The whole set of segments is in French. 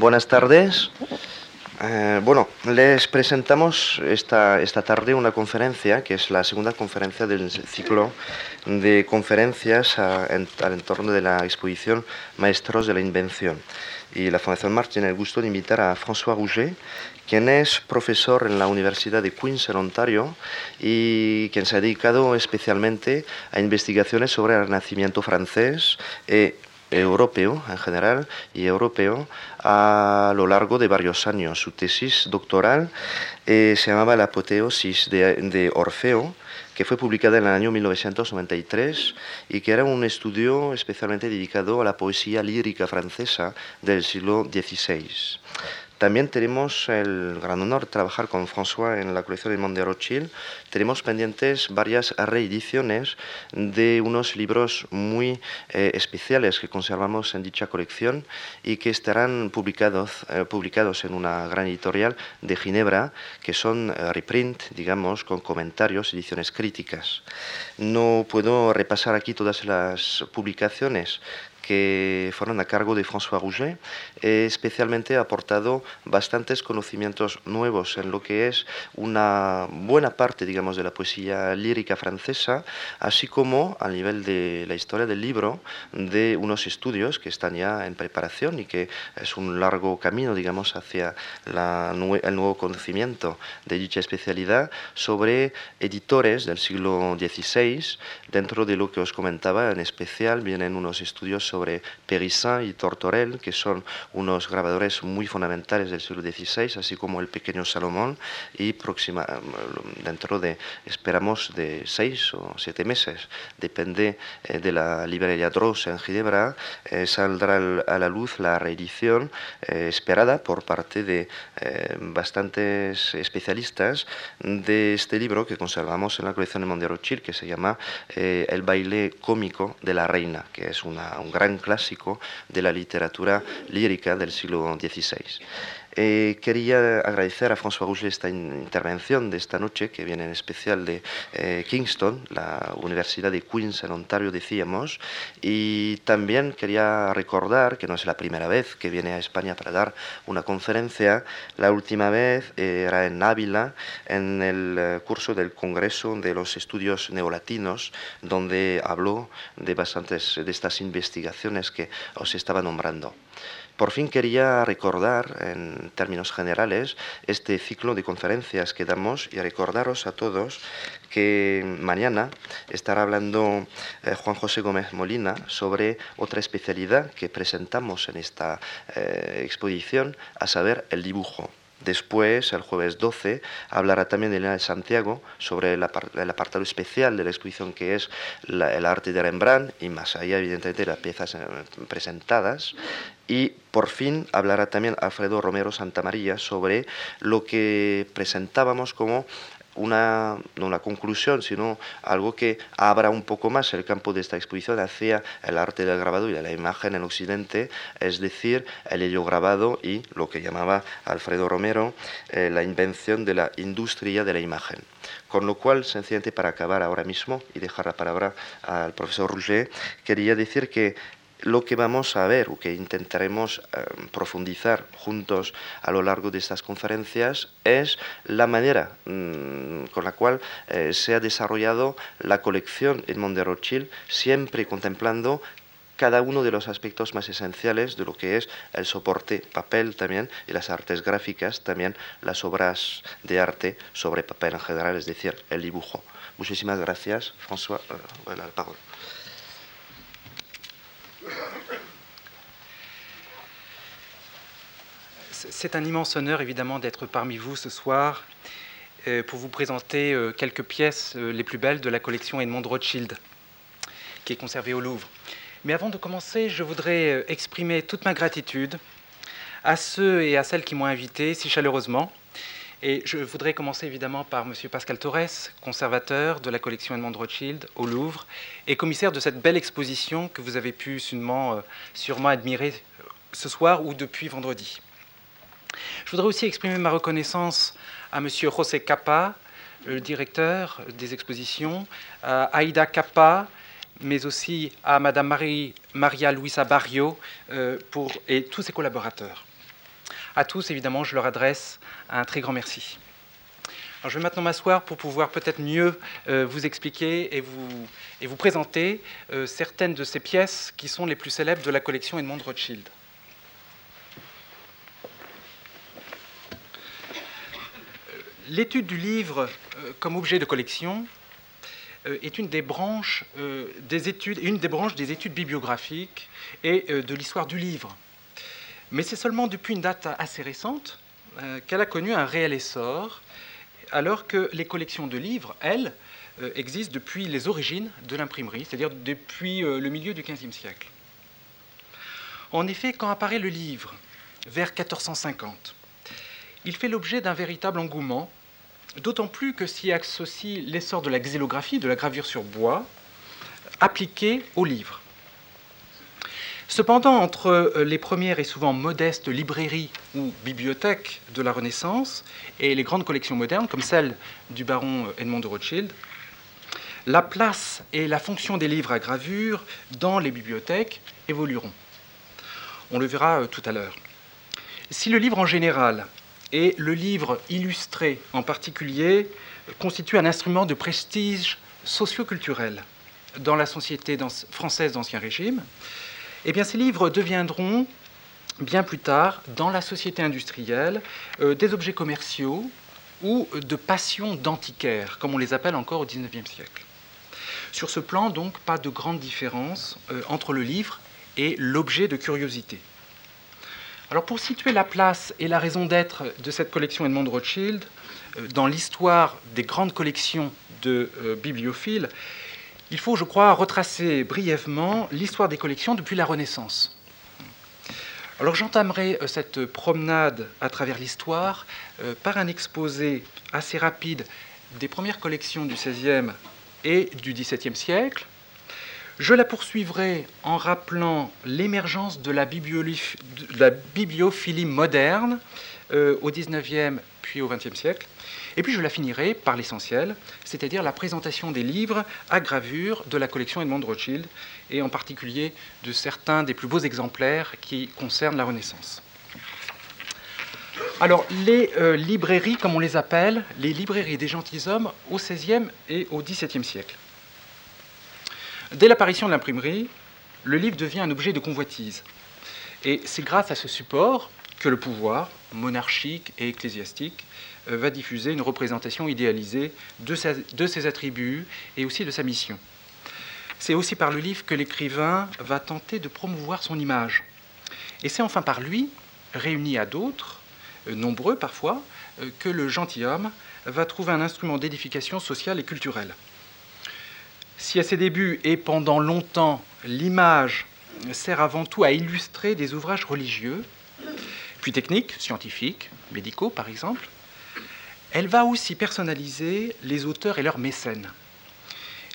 Buenas tardes. Eh, bueno, les presentamos esta, esta tarde una conferencia, que es la segunda conferencia del ciclo de conferencias al entorno de la exposición Maestros de la Invención. Y la Fundación March tiene el gusto de invitar a François Rouget, quien es profesor en la Universidad de Queens en Ontario y quien se ha dedicado especialmente a investigaciones sobre el Renacimiento francés e europeo en general y europeo a lo largo de varios años. Su tesis doctoral eh, se llamaba La apoteosis de, de Orfeo, que fue publicada en el año 1993 y que era un estudio especialmente dedicado a la poesía lírica francesa del siglo XVI. También tenemos el gran honor de trabajar con François en la colección de Monde Rothschild. Tenemos pendientes varias reediciones de unos libros muy eh, especiales que conservamos en dicha colección y que estarán publicados, eh, publicados en una gran editorial de Ginebra, que son eh, reprint, digamos, con comentarios, ediciones críticas. No puedo repasar aquí todas las publicaciones que fueron a cargo de François Rouget, he especialmente aportado bastantes conocimientos nuevos en lo que es una buena parte, digamos, de la poesía lírica francesa, así como a nivel de la historia del libro, de unos estudios que están ya en preparación y que es un largo camino, digamos, hacia la, el nuevo conocimiento de dicha especialidad sobre editores del siglo XVI, dentro de lo que os comentaba, en especial vienen unos estudios sobre Périssin y Tortorel, que son unos grabadores muy fundamentales del siglo XVI, así como el pequeño Salomón, y próxima, dentro de, esperamos, de seis o siete meses, depende eh, de la librería Dross en Ginebra, eh, saldrá a la luz la reedición eh, esperada por parte de bastantes especialistas de este libro que conservamos en la colección de Monde Rothschild, que se llama El baile cómico de la reina, que es una, un gran clásico de la literatura lírica del siglo XVI. Eh, quería agradecer a François Rouget esta intervención de esta noche, que viene en especial de eh, Kingston, la Universidad de Queens en Ontario, decíamos, y también quería recordar que no es la primera vez que viene a España para dar una conferencia, la última vez era en Ávila, en el eh, curso del Congreso de los Estudios Neolatinos, donde habló de bastantes de estas investigaciones que os estaba nombrando. Por fin quería recordar, en términos generales, este ciclo de conferencias que damos y recordaros a todos que mañana estará hablando eh, Juan José Gómez Molina sobre otra especialidad que presentamos en esta eh, exposición, a saber, el dibujo. Después, el jueves 12, hablará también Elena de Santiago sobre el, apartado especial de la exposición que es el arte de Rembrandt y más allá, evidentemente, las piezas eh, presentadas. Y por fin hablará también Alfredo Romero Santamaría sobre lo que presentábamos como una, no una conclusión, sino algo que abra un poco más el campo de esta exposición hacia el arte del grabado y de la imagen en Occidente, es decir, el helio grabado y lo que llamaba Alfredo Romero eh, la invención de la industria de la imagen. Con lo cual, sencillamente para acabar ahora mismo y dejar la palabra al profesor Rouget, quería decir que lo que vamos a ver o que intentaremos eh, profundizar juntos a lo largo de estas conferencias es la manera mm, con la cual eh, se ha desarrollado la colección Edmond de Rothschild, siempre contemplando cada uno de los aspectos más esenciales de lo que es el soporte papel también y las artes gráficas, también las obras de arte sobre papel en general, es decir, el dibujo. Muchísimas gracias, François. Euh, la parole. C'est un immense honneur évidemment d'être parmi vous ce soir euh, pour vous présenter euh, quelques pièces euh, les plus belles de la collection Edmond Rothschild qui est conservée au Louvre. Mais avant de commencer, je voudrais exprimer toute ma gratitude à ceux et à celles qui m'ont invité si chaleureusement. Et je voudrais commencer évidemment par M. Pascal Torres, conservateur de la collection Edmond Rothschild au Louvre et commissaire de cette belle exposition que vous avez pu sûrement, sûrement admirer ce soir ou depuis vendredi. Je voudrais aussi exprimer ma reconnaissance à M. José Capa, le directeur des expositions, à Aïda Capa, mais aussi à Mme Maria Luisa Barrio euh, et tous ses collaborateurs. À tous, évidemment, je leur adresse un très grand merci. Je vais maintenant m'asseoir pour pouvoir peut-être mieux euh, vous expliquer et vous, et vous présenter euh, certaines de ces pièces qui sont les plus célèbres de la collection Edmond Rothschild. L'étude du livre euh, comme objet de collection est une des branches des études, une des branches des études bibliographiques et de l'histoire du livre. Mais c'est seulement depuis une date assez récente euh, qu'elle a connu un réel essor, alors que les collections de livres, elles, euh, existent depuis les origines de l'imprimerie, c'est-à-dire depuis euh, le milieu du XVe siècle. En effet, quand apparaît le livre, vers 1450, il fait l'objet d'un véritable engouement, d'autant plus que s'y associe l'essor de la xylographie, de la gravure sur bois, appliquée au livre. Cependant, entre euh, les premières et souvent modestes librairies ou bibliothèques de la Renaissance et les grandes collections modernes, comme celle du baron euh, Edmond de Rothschild, la place et la fonction des livres à gravure dans les bibliothèques évolueront. On le verra euh, tout à l'heure. Si le livre en général et le livre illustré en particulier constituent un instrument de prestige socio-culturel dans la société française d'Ancien Régime, eh bien, ces livres deviendront bien plus tard, dans la société industrielle, euh, des objets commerciaux ou de passions d'antiquaires, comme on les appelle encore au XIXe siècle. Sur ce plan, donc, pas de grande différence euh, entre le livre et l'objet de curiosité. Alors, pour situer la place et la raison d'être de cette collection Edmond Rothschild euh, dans l'histoire des grandes collections de bibliophiles, il faut, je crois, retracer brièvement l'histoire des collections depuis la Renaissance. Alors j'entamerai euh, cette promenade à travers l'histoire euh, par un exposé assez rapide des premières collections du XVIe et du XVIIe siècle. Je la poursuivrai en rappelant l'émergence de, la bibliophilie moderne euh, au XIXe puis au XXe siècle. Et puis je la finirai par l'essentiel, c'est-à-dire la présentation des livres à gravure de la collection Edmond Rothschild, et en particulier de certains des plus beaux exemplaires qui concernent la Renaissance. Alors, les euh, librairies, comme on les appelle, les librairies des gentilshommes au XVIe et au XVIIe siècle. Dès l'apparition de l'imprimerie, le livre devient un objet de convoitise. Et c'est grâce à ce support que le pouvoir, monarchique et ecclésiastique, euh, va diffuser une représentation idéalisée de, ses attributs et aussi de sa mission. C'est aussi par le livre que l'écrivain va tenter de promouvoir son image. Et c'est enfin par lui, réuni à d'autres, euh, nombreux parfois, euh, que le gentilhomme va trouver un instrument d'édification sociale et culturelle. Si à ses débuts et pendant longtemps l'image sert avant tout à illustrer des ouvrages religieux, puis techniques, scientifiques, médicaux par exemple, elle va aussi personnaliser les auteurs et leurs mécènes.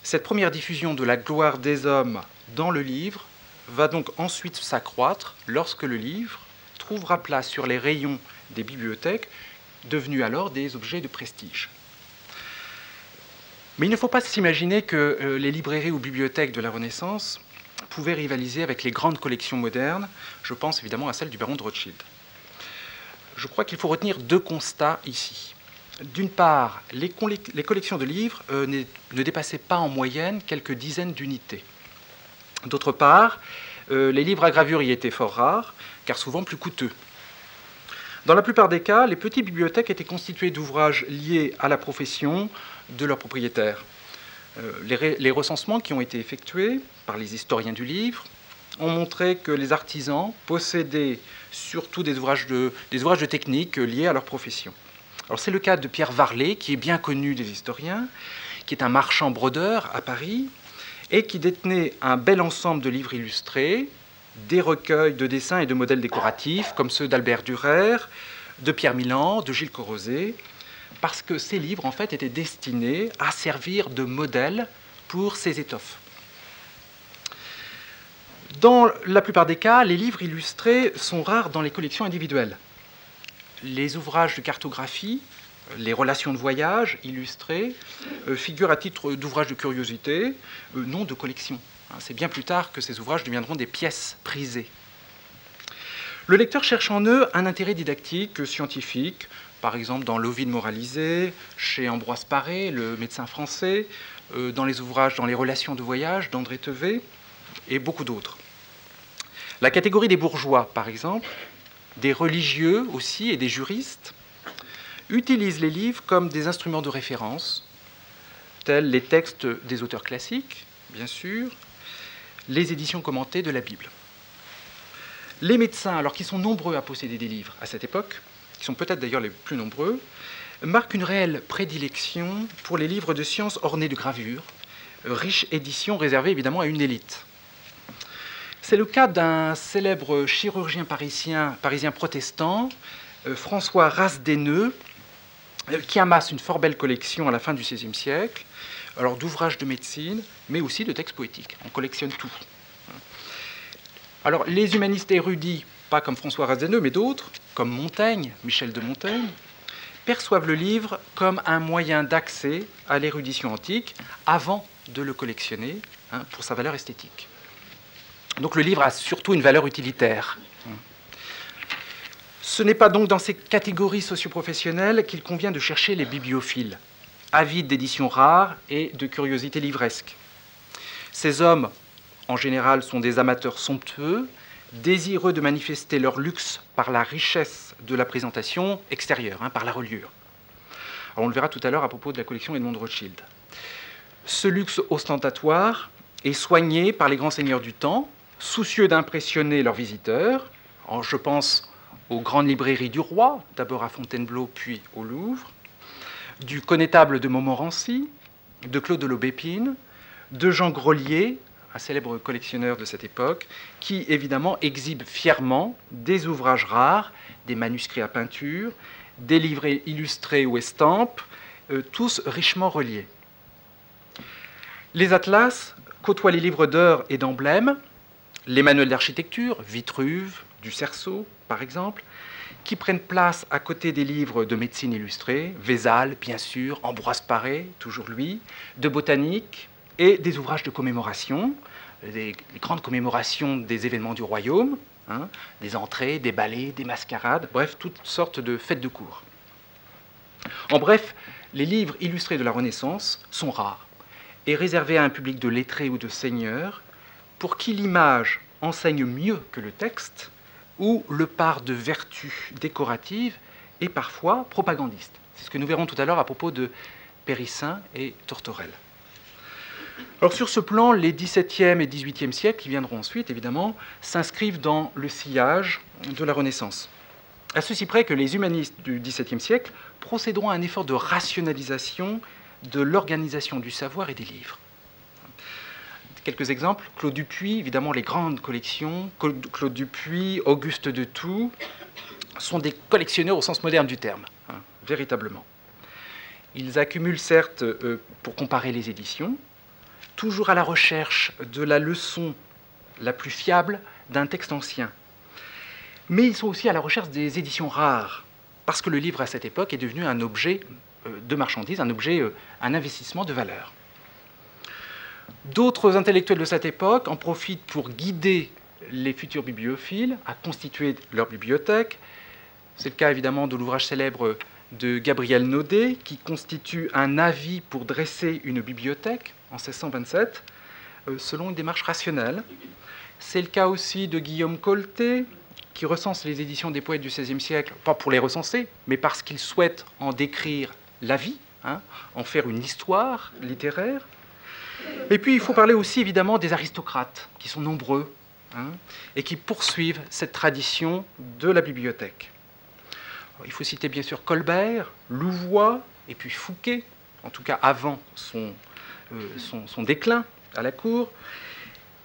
Cette première diffusion de la gloire des hommes dans le livre va donc ensuite s'accroître lorsque le livre trouvera place sur les rayons des bibliothèques, devenus alors des objets de prestige. Mais il ne faut pas s'imaginer que euh, les librairies ou bibliothèques de la Renaissance pouvaient rivaliser avec les grandes collections modernes. Je pense évidemment à celle du baron de Rothschild. Je crois qu'il faut retenir deux constats ici d'une part, les, collections de livres euh, ne dépassaient pas en moyenne quelques dizaines d'unités. D'autre part, euh, les livres à gravure y étaient fort rares, car souvent plus coûteux. Dans la plupart des cas, les petites bibliothèques étaient constituées d'ouvrages liés à la profession de leurs propriétaires. Euh, les, recensements qui ont été effectués par les historiens du livre ont montré que les artisans possédaient surtout des ouvrages de, des ouvrages technique liés à leur profession c'est le cas de Pierre Varlet, qui est bien connu des historiens, qui est un marchand brodeur à Paris, et qui détenait un bel ensemble de livres illustrés, des recueils de dessins et de modèles décoratifs, comme ceux d'Albert Durer, de Pierre Milan, de Gilles Corrozet, parce que ces livres, en fait, étaient destinés à servir de modèle pour ces étoffes. Dans la plupart des cas, les livres illustrés sont rares dans les collections individuelles les ouvrages de cartographie, les relations de voyage illustrées, euh, figurent à titre d'ouvrages de curiosité, euh, non de collection. Hein, c'est bien plus tard que ces ouvrages deviendront des pièces prisées. Le lecteur cherche en eux un intérêt didactique, scientifique, par exemple dans L'Ovide moralisé, chez Ambroise Paré, le médecin français, euh, dans les ouvrages dans les relations de voyage d'André Tevet et beaucoup d'autres. La catégorie des bourgeois, par exemple, des religieux aussi et des juristes, utilisent les livres comme des instruments de référence, tels les textes des auteurs classiques, bien sûr, les éditions commentées de la Bible. Les médecins, alors qu'ils sont nombreux à posséder des livres à cette époque, qui sont peut-être d'ailleurs les plus nombreux, marquent une réelle prédilection pour les livres de sciences ornés de gravures, riche édition réservée évidemment à une élite. C'est le cas d'un célèbre chirurgien parisien, protestant, euh, François Rasdeneux, euh, qui amasse une fort belle collection à la fin du XVIe siècle, alors d'ouvrages de médecine, mais aussi de textes poétiques. On collectionne tout. Alors les humanistes érudits, pas comme François Rasdeneux, mais d'autres, comme Montaigne, Michel de Montaigne, perçoivent le livre comme un moyen d'accès à l'érudition antique avant de le collectionner hein, pour sa valeur esthétique. Donc le livre a surtout une valeur utilitaire. Ce n'est pas donc dans ces catégories socioprofessionnelles qu'il convient de chercher les bibliophiles, avides d'éditions rares et de curiosités livresques. Ces hommes, en général, sont des amateurs somptueux, désireux de manifester leur luxe par la richesse de la présentation extérieure, hein, par la reliure. on le verra tout à l'heure à propos de la collection Edmond Rothschild. Ce luxe ostentatoire est soigné par les grands seigneurs du temps, soucieux d'impressionner leurs visiteurs. je pense aux grandes librairies du roi, d'abord à Fontainebleau puis au Louvre, du connétable de Montmorency, de Claude de Lobépine, de Jean Grolier, un célèbre collectionneur de cette époque, qui évidemment exhibe fièrement des ouvrages rares, des manuscrits à peinture, des livrets illustrés ou estampes, euh, tous richement reliés. Les atlas côtoient les livres d'heures et d'emblèmes, les manuels d'architecture, Vitruve, du Cerceau par exemple, qui prennent place à côté des livres de médecine illustrée, Vézal bien sûr, Ambroise Paré, toujours lui, de botanique et des ouvrages de commémoration, les, grandes commémorations des événements du royaume, hein, des entrées, des ballets, des mascarades, bref, toutes sortes de fêtes de cour. En bref, les livres illustrés de la Renaissance sont rares et réservés à un public de lettrés ou de seigneurs pour qui l'image enseigne mieux que le texte, ou le part de vertu décorative est parfois propagandiste. C'est ce que nous verrons tout à l'heure à propos de Périssin et Tortorel. Alors sur ce plan, les XVIIe et XVIIIe siècles, qui viendront ensuite évidemment, s'inscrivent dans le sillage de la Renaissance. À ceci près que les humanistes du XVIIe siècle procéderont à un effort de rationalisation de l'organisation du savoir et des livres. Quelques exemples. Claude Dupuis, évidemment, les grandes collections. Claude Dupuis, Auguste de Toux sont des collectionneurs au sens moderne du terme, hein, véritablement. Ils accumulent certes euh, pour comparer les éditions, toujours à la recherche de la leçon la plus fiable d'un texte ancien. Mais ils sont aussi à la recherche des éditions rares, parce que le livre à cette époque est devenu un objet euh, de marchandise, un objet, euh, un investissement de valeur. D'autres intellectuels de cette époque en profitent pour guider les futurs bibliophiles à constituer leur bibliothèque. C'est le cas évidemment de l'ouvrage célèbre de Gabriel Naudet, qui constitue un avis pour dresser une bibliothèque en 1627, euh, selon une démarche rationnelle. C'est le cas aussi de Guillaume Colté, qui recense les éditions des poètes du XVIe siècle, pas pour les recenser, mais parce qu'il souhaite en décrire la vie, hein, en faire une histoire littéraire. Et puis il faut parler aussi évidemment des aristocrates, qui sont nombreux, hein, et qui poursuivent cette tradition de la bibliothèque. il faut citer bien sûr Colbert, Louvois, et puis Fouquet, en tout cas avant son, euh, déclin à la cour,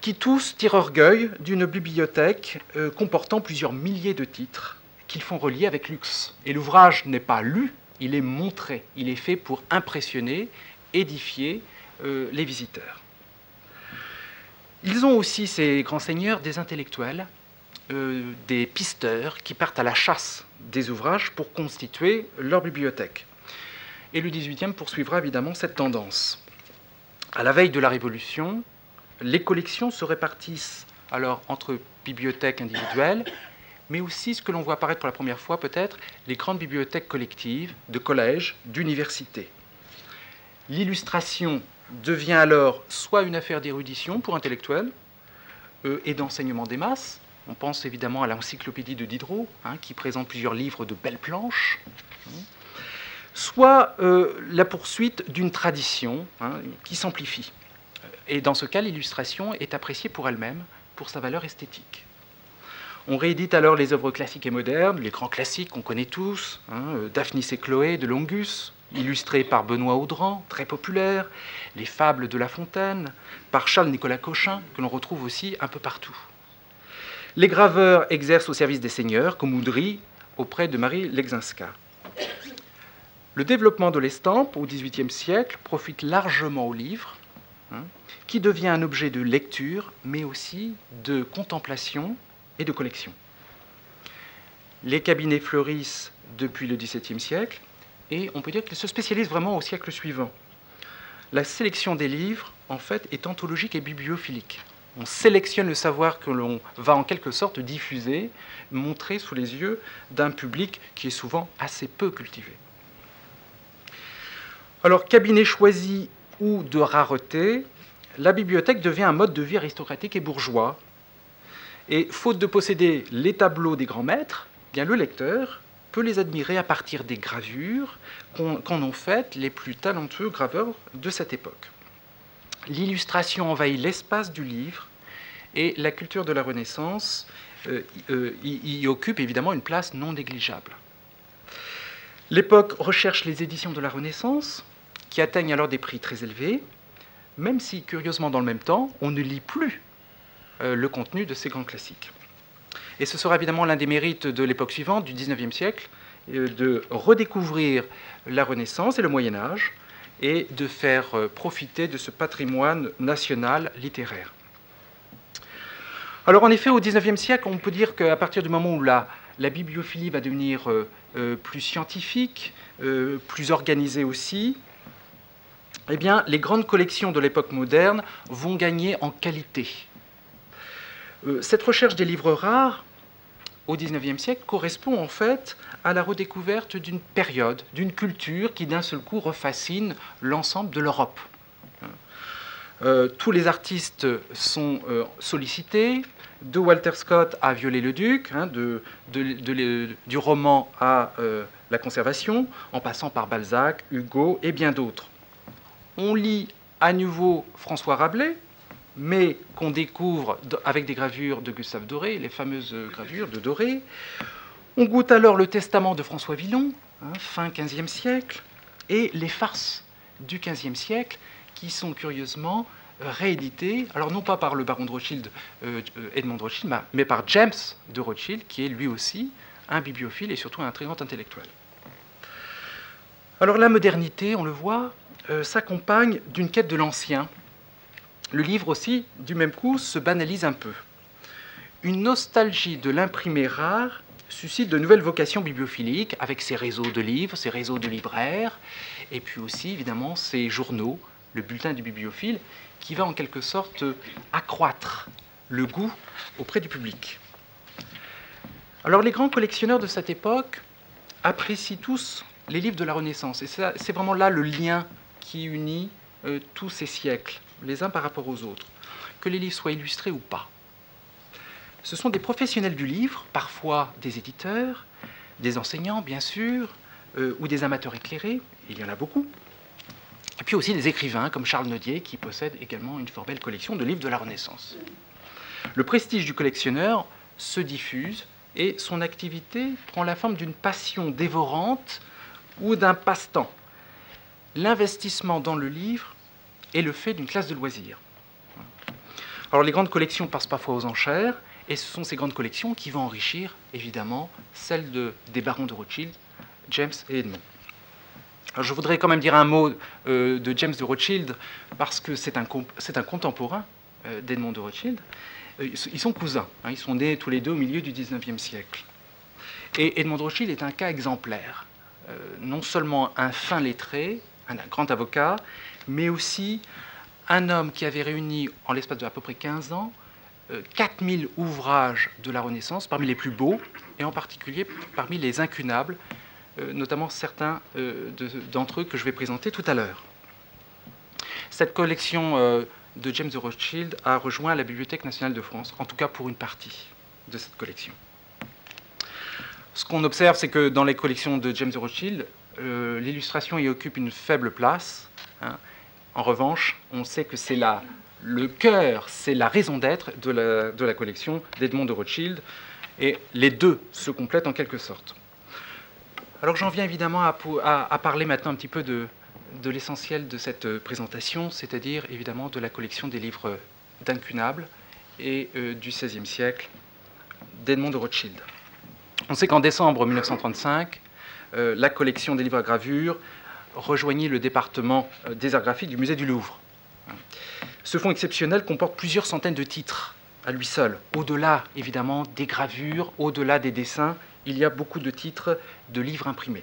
qui tous tirent orgueil d'une bibliothèque euh, comportant plusieurs milliers de titres qu'ils font relier avec luxe. Et l'ouvrage n'est pas lu, il est montré, il est fait pour impressionner, édifier euh, les visiteurs. Ils ont aussi, ces grands seigneurs, des intellectuels, euh, des pisteurs qui partent à la chasse des ouvrages pour constituer leur bibliothèque. Et le 18e poursuivra évidemment cette tendance. À la veille de la Révolution, les collections se répartissent alors entre bibliothèques individuelles, mais aussi ce que l'on voit apparaître pour la première fois peut-être, les grandes bibliothèques collectives de collèges, d'universités. L'illustration devient alors soit une affaire d'érudition pour intellectuels euh, et d'enseignement des masses. On pense évidemment à l'encyclopédie de Diderot, hein, qui présente plusieurs livres de belles planches. Soit euh, la poursuite d'une tradition hein, qui s'amplifie. Et dans ce cas, l'illustration est appréciée pour elle-même, pour sa valeur esthétique. On réédite alors les œuvres classiques et modernes, les grands classiques qu'on connaît tous, hein, euh, Daphnis et Chloé de Longus, illustrés par Benoît Audran, très populaire, les fables de La Fontaine, par Charles-Nicolas Cochin, que l'on retrouve aussi un peu partout. Les graveurs exercent au service des seigneurs, comme Oudry auprès de Marie Lexinska. Le développement de l'estampe au XVIIIe siècle profite largement au livre, hein, qui devient un objet de lecture, mais aussi de contemplation et de collection. Les cabinets fleurissent depuis le XVIIe siècle, et on peut dire qu'ils se spécialisent vraiment au siècle suivant. La sélection des livres, en fait, est anthologique et bibliophilique. On sélectionne le savoir que l'on va en quelque sorte diffuser, montrer sous les yeux d'un public qui est souvent assez peu cultivé. Alors, cabinet choisi ou de rareté, la bibliothèque devient un mode de vie aristocratique et bourgeois. Et faute de posséder les tableaux des grands maîtres, bien le lecteur peut les admirer à partir des gravures qu'en ont faites les plus talentueux graveurs de cette époque. L'illustration envahit l'espace du livre et la culture de la Renaissance euh, euh, y, occupe évidemment une place non négligeable. L'époque recherche les éditions de la Renaissance, qui atteignent alors des prix très élevés, même si, curieusement, dans le même temps, on ne lit plus euh, le contenu de ces grands classiques. Et ce sera évidemment l'un des mérites de l'époque suivante, du XIXe siècle, euh, de redécouvrir la Renaissance et le Moyen Âge et de faire euh, profiter de ce patrimoine national littéraire. Alors en effet, au XIXe siècle, on peut dire qu'à partir du moment où la, bibliophilie va devenir euh, plus scientifique, plus organisée aussi, eh bien, les grandes collections de l'époque moderne vont gagner en qualité. Cette recherche des livres rares au XIXe siècle correspond en fait à la redécouverte d'une période, d'une culture qui d'un seul coup refascine l'ensemble de l'Europe. Euh, tous les artistes sont euh, sollicités, de Walter Scott à Viollet-le-Duc, hein, du roman à euh, la conservation, en passant par Balzac, Hugo et bien d'autres. On lit à nouveau François Rabelais, mais qu'on découvre avec des gravures de Gustave Doré, les fameuses gravures de Doré. On goûte alors le testament de François Villon, hein, fin XVe siècle, et les farces du XVe siècle, qui sont curieusement rééditées, alors non pas par le baron de Rothschild, euh, Edmond de Rothschild, mais par James de Rothschild, qui est lui aussi un bibliophile et surtout un très grand intellectuel. Alors la modernité, on le voit, euh, s'accompagne d'une quête de l'ancien, le livre aussi, du même coup, se banalise un peu. Une nostalgie de l'imprimé rare suscite de nouvelles vocations bibliophiliques avec ses réseaux de livres, ses réseaux de libraires, et puis aussi évidemment ses journaux, le bulletin du bibliophile, qui va en quelque sorte accroître le goût auprès du public. Alors les grands collectionneurs de cette époque apprécient tous les livres de la Renaissance, et c'est vraiment là le lien qui unit euh, tous ces siècles les uns par rapport aux autres, que les livres soient illustrés ou pas. Ce sont des professionnels du livre, parfois des éditeurs, des enseignants bien sûr, euh, ou des amateurs éclairés, il y en a beaucoup, et puis aussi des écrivains comme Charles Nodier qui possède également une fort belle collection de livres de la Renaissance. Le prestige du collectionneur se diffuse et son activité prend la forme d'une passion dévorante ou d'un passe-temps. L'investissement dans le livre est le fait d'une classe de loisirs. Alors les grandes collections passent parfois aux enchères, et ce sont ces grandes collections qui vont enrichir évidemment celles de, des barons de Rothschild, James et Edmond. Alors, je voudrais quand même dire un mot euh, de James de Rothschild, parce que c'est un, un, contemporain euh, d'Edmond de Rothschild. Euh, ils sont cousins, hein, ils sont nés tous les deux au milieu du 19e siècle. Et Edmond de Rothschild est un cas exemplaire. non seulement un fin lettré, un grand avocat, mais aussi un homme qui avait réuni en l'espace de à peu près 15 ans 4000 ouvrages de la Renaissance, parmi les plus beaux, et en particulier parmi les incunables, notamment certains d'entre eux que je vais présenter tout à l'heure. Cette collection de James Rothschild a rejoint la Bibliothèque nationale de France, en tout cas pour une partie de cette collection. Ce qu'on observe, c'est que dans les collections de James Rothschild, euh, l'illustration y occupe une faible place. Hein. En revanche, on sait que c'est le cœur, c'est la raison d'être de la, collection d'Edmond de Rothschild, et les deux se complètent en quelque sorte. Alors j'en viens évidemment à, parler maintenant un petit peu de, l'essentiel de cette présentation, c'est-à-dire évidemment de la collection des livres d'incunables et euh, du XVIe siècle d'Edmond de Rothschild. On sait qu'en décembre 1935, euh, la collection des livres à gravure rejoignit le département euh, des arts graphiques du musée du Louvre. Ce fonds exceptionnel comporte plusieurs centaines de titres à lui seul. Au-delà, évidemment, des gravures, au-delà des dessins, il y a beaucoup de titres de livres imprimés.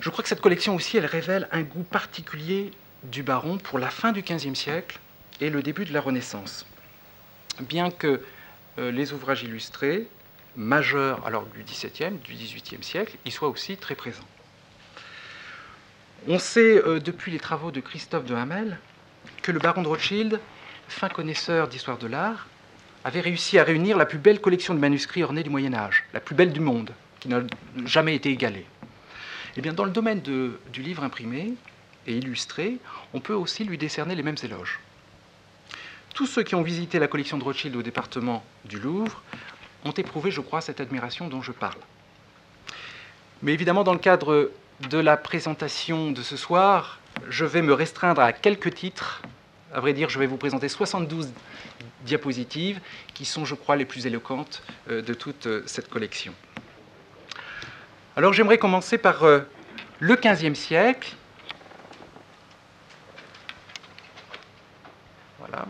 Je crois que cette collection aussi, elle révèle un goût particulier du baron pour la fin du XVe siècle et le début de la Renaissance. Bien que euh, les ouvrages illustrés, majeurs alors du XVIIe, du XVIIIe siècle, y soient aussi très présents. On sait euh, depuis les travaux de Christophe de Hamel que le baron de Rothschild, fin connaisseur d'histoire de l'art, avait réussi à réunir la plus belle collection de manuscrits ornés du Moyen Âge, la plus belle du monde, qui n'a jamais été égalée. Eh bien, dans le domaine du livre imprimé et illustré, on peut aussi lui décerner les mêmes éloges. Tous ceux qui ont visité la collection de Rothschild au département du Louvre ont éprouvé, je crois, cette admiration dont je parle. Mais évidemment, dans le cadre de la présentation de ce soir, je vais me restreindre à quelques titres. À vrai dire, je vais vous présenter 72 diapositives qui sont, je crois, les plus éloquentes euh, de toute euh, cette collection. Alors j'aimerais commencer par euh, le XVe siècle. Voilà.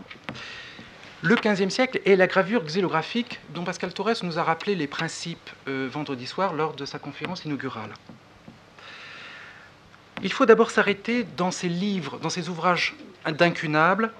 Le XVe siècle et la gravure xylographique dont Pascal Torres nous a rappelé les principes euh, vendredi soir lors de sa conférence inaugurale. Il faut d'abord s'arrêter dans ces livres, dans ces ouvrages d'incunables,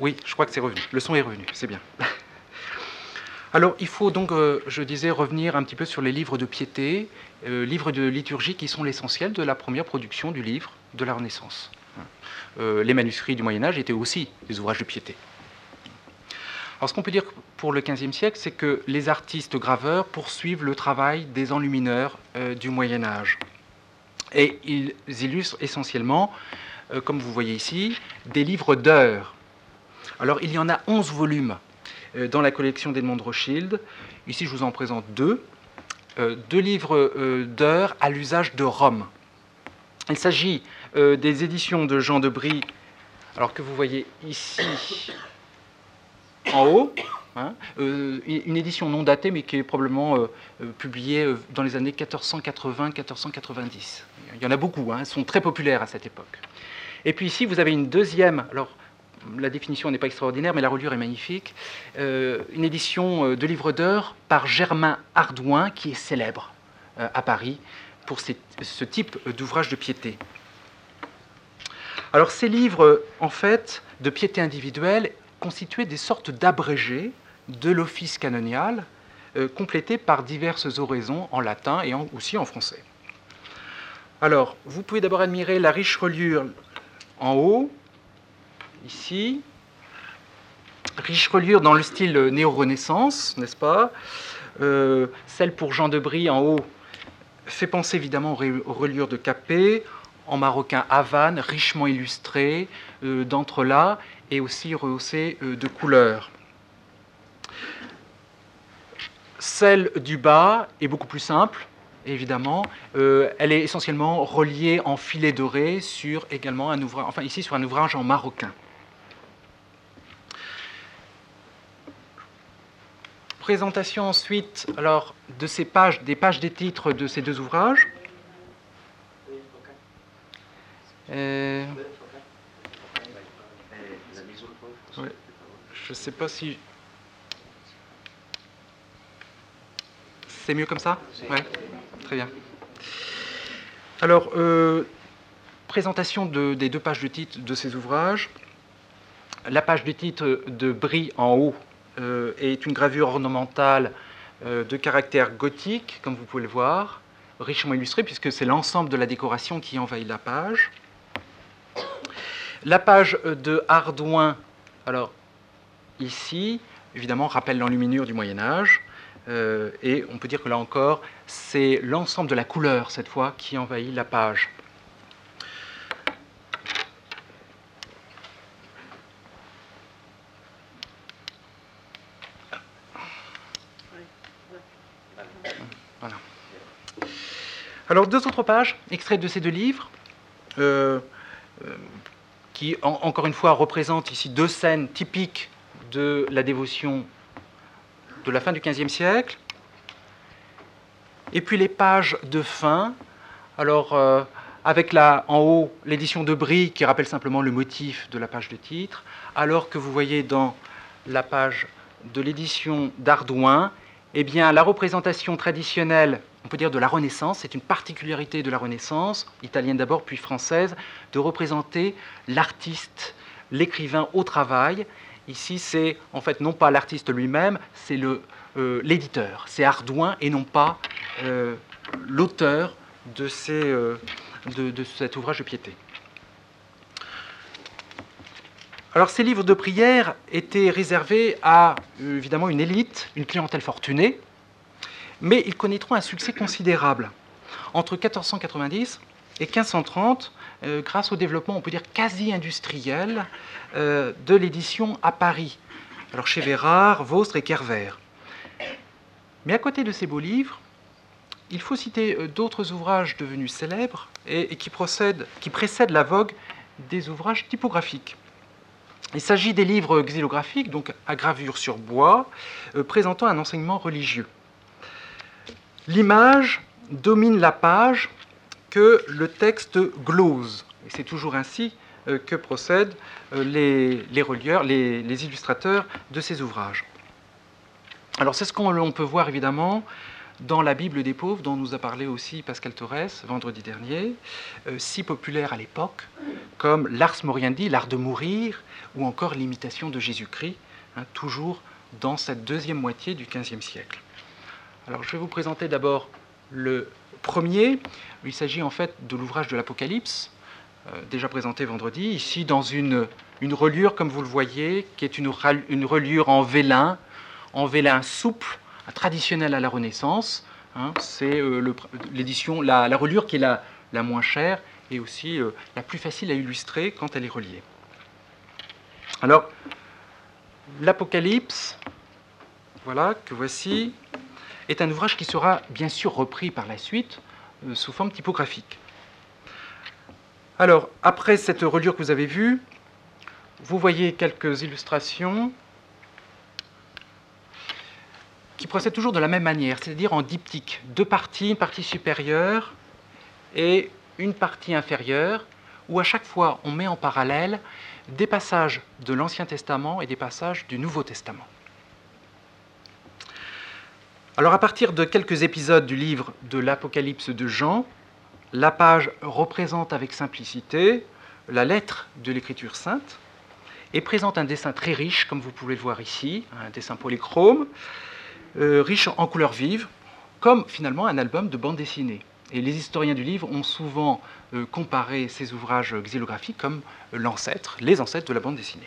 Oui, je crois que c'est revenu. Le son est revenu, c'est bien. Alors, il faut donc, euh, je disais, revenir un petit peu sur les livres de piété, euh, livres de liturgie qui sont l'essentiel de la première production du livre de la Renaissance. Euh, les manuscrits du Moyen Âge étaient aussi des ouvrages de piété. Alors, ce qu'on peut dire pour le XVe siècle, c'est que les artistes graveurs poursuivent le travail des enlumineurs du Moyen Âge. Et ils illustrent essentiellement, comme vous voyez ici, des livres d'heures alors, il y en a 11 volumes euh, dans la collection d'Edmond Rothschild. Ici, je vous en présente deux. Euh, deux livres euh, d'heures à l'usage de Rome. Il s'agit des éditions de Jean de Brie, alors que vous voyez ici en haut, hein, une édition non datée, mais qui est probablement publiée dans les années 1480-1490. Il y en a beaucoup, hein, elles sont très populaires à cette époque. Et puis ici, vous avez une deuxième, la définition n'est pas extraordinaire, mais la reliure est magnifique. Euh, une édition euh, de livres d'heures par Germain Ardouin, qui est célèbre euh, à Paris pour ce type d'ouvrage de piété. Alors ces livres, en fait, de piété individuelle, constituaient des sortes d'abrégés de l'office canonial, complétés par diverses oraisons en latin et aussi en français. Alors, vous pouvez d'abord admirer la riche reliure en haut, ici. Riche reliure dans le style néo-renaissance, n'est-ce pas? Euh, Celle pour Jean de Brie en haut fait penser évidemment aux reliures de Capet, en marocain Havane, richement illustrée, euh, d'entrelacs et aussi rehaussée euh, de couleurs. Celle du bas est beaucoup plus simple, évidemment. elle est essentiellement reliée en filet doré sur également un ouvrage, enfin ici sur un ouvrage en marocain. Présentation ensuite alors, de ces pages, des pages des titres de ces deux ouvrages. je ne sais pas si C'est mieux comme ça? Oui, très bien. Alors, euh, présentation des deux pages de titre de ces ouvrages. La page du titre de Brie en haut euh, est une gravure ornementale euh, de caractère gothique, comme vous pouvez le voir, richement illustrée, puisque c'est l'ensemble de la décoration qui envahit la page. La page de Ardouin, alors ici, évidemment, rappelle l'enluminure du Moyen Âge. Euh, et on peut dire que là encore, c'est l'ensemble de la couleur, cette fois, qui envahit la page. Alors, deux autres pages, extraites de ces deux livres, euh, euh, qui, encore une fois, représentent ici deux scènes typiques de la dévotion de la fin du XVe siècle. Et puis les pages de fin, alors euh, avec là en haut l'édition de Brie qui rappelle simplement le motif de la page de titre, alors que vous voyez dans la page de l'édition d'Ardouin, eh bien la représentation traditionnelle, on peut dire de la Renaissance, c'est une particularité de la Renaissance, italienne d'abord puis française, de représenter l'artiste, l'écrivain au travail Ici, c'est en fait non pas l'artiste lui-même, c'est euh, l'éditeur. c'est Ardouin et non pas euh, l'auteur de, euh, de, de, cet ouvrage de piété. Alors ces livres de prière étaient réservés à évidemment une élite, une clientèle fortunée, mais ils connaîtront un succès considérable. Entre 1490 et 1530, euh, grâce au développement, on peut dire, quasi industriel euh, de l'édition à Paris. Alors chez Vérard, Vostre et Kerver. Mais à côté de ces beaux livres, il faut citer euh, d'autres ouvrages devenus célèbres et, qui, qui précèdent la vogue des ouvrages typographiques. Il s'agit des livres xylographiques, donc à gravure sur bois, présentant un enseignement religieux. L'image domine la page que le texte glose. Et c'est toujours ainsi euh, que procèdent euh, les, relieurs, les, illustrateurs de ces ouvrages. Alors c'est ce qu'on peut voir évidemment dans la Bible des pauvres, dont nous a parlé aussi Pascal Torres vendredi dernier, euh, si populaire à l'époque, comme l'Ars Moriendi, l'art de mourir, ou encore l'imitation de Jésus-Christ, hein, toujours dans cette deuxième moitié du XVe siècle. Alors je vais vous présenter d'abord le premier, il s'agit en fait de l'ouvrage de l'Apocalypse, euh, déjà présenté vendredi, ici dans une, une reliure, comme vous le voyez, qui est une, une reliure en vélin, en vélin souple, traditionnel à la Renaissance. Hein. c'est euh, l'édition, la, la, reliure qui est la, la moins chère et aussi euh, la plus facile à illustrer quand elle est reliée. Alors, l'Apocalypse, voilà, que voici, est un ouvrage qui sera bien sûr repris par la suite euh, sous forme typographique. Alors, après cette reliure que vous avez vue, vous voyez quelques illustrations qui procèdent toujours de la même manière, c'est-à-dire en diptyque. Deux parties, une partie supérieure et une partie inférieure, où à chaque fois on met en parallèle des passages de l'Ancien Testament et des passages du Nouveau Testament. Alors à partir de quelques épisodes du livre de l'Apocalypse de Jean, la page représente avec simplicité la lettre de l'Écriture sainte et présente un dessin très riche, comme vous pouvez le voir ici, un dessin polychrome, euh, riche en couleurs vives, comme finalement un album de bande dessinée. Et les historiens du livre ont souvent euh, comparé ces ouvrages xylographiques comme l'ancêtre, les ancêtres de la bande dessinée.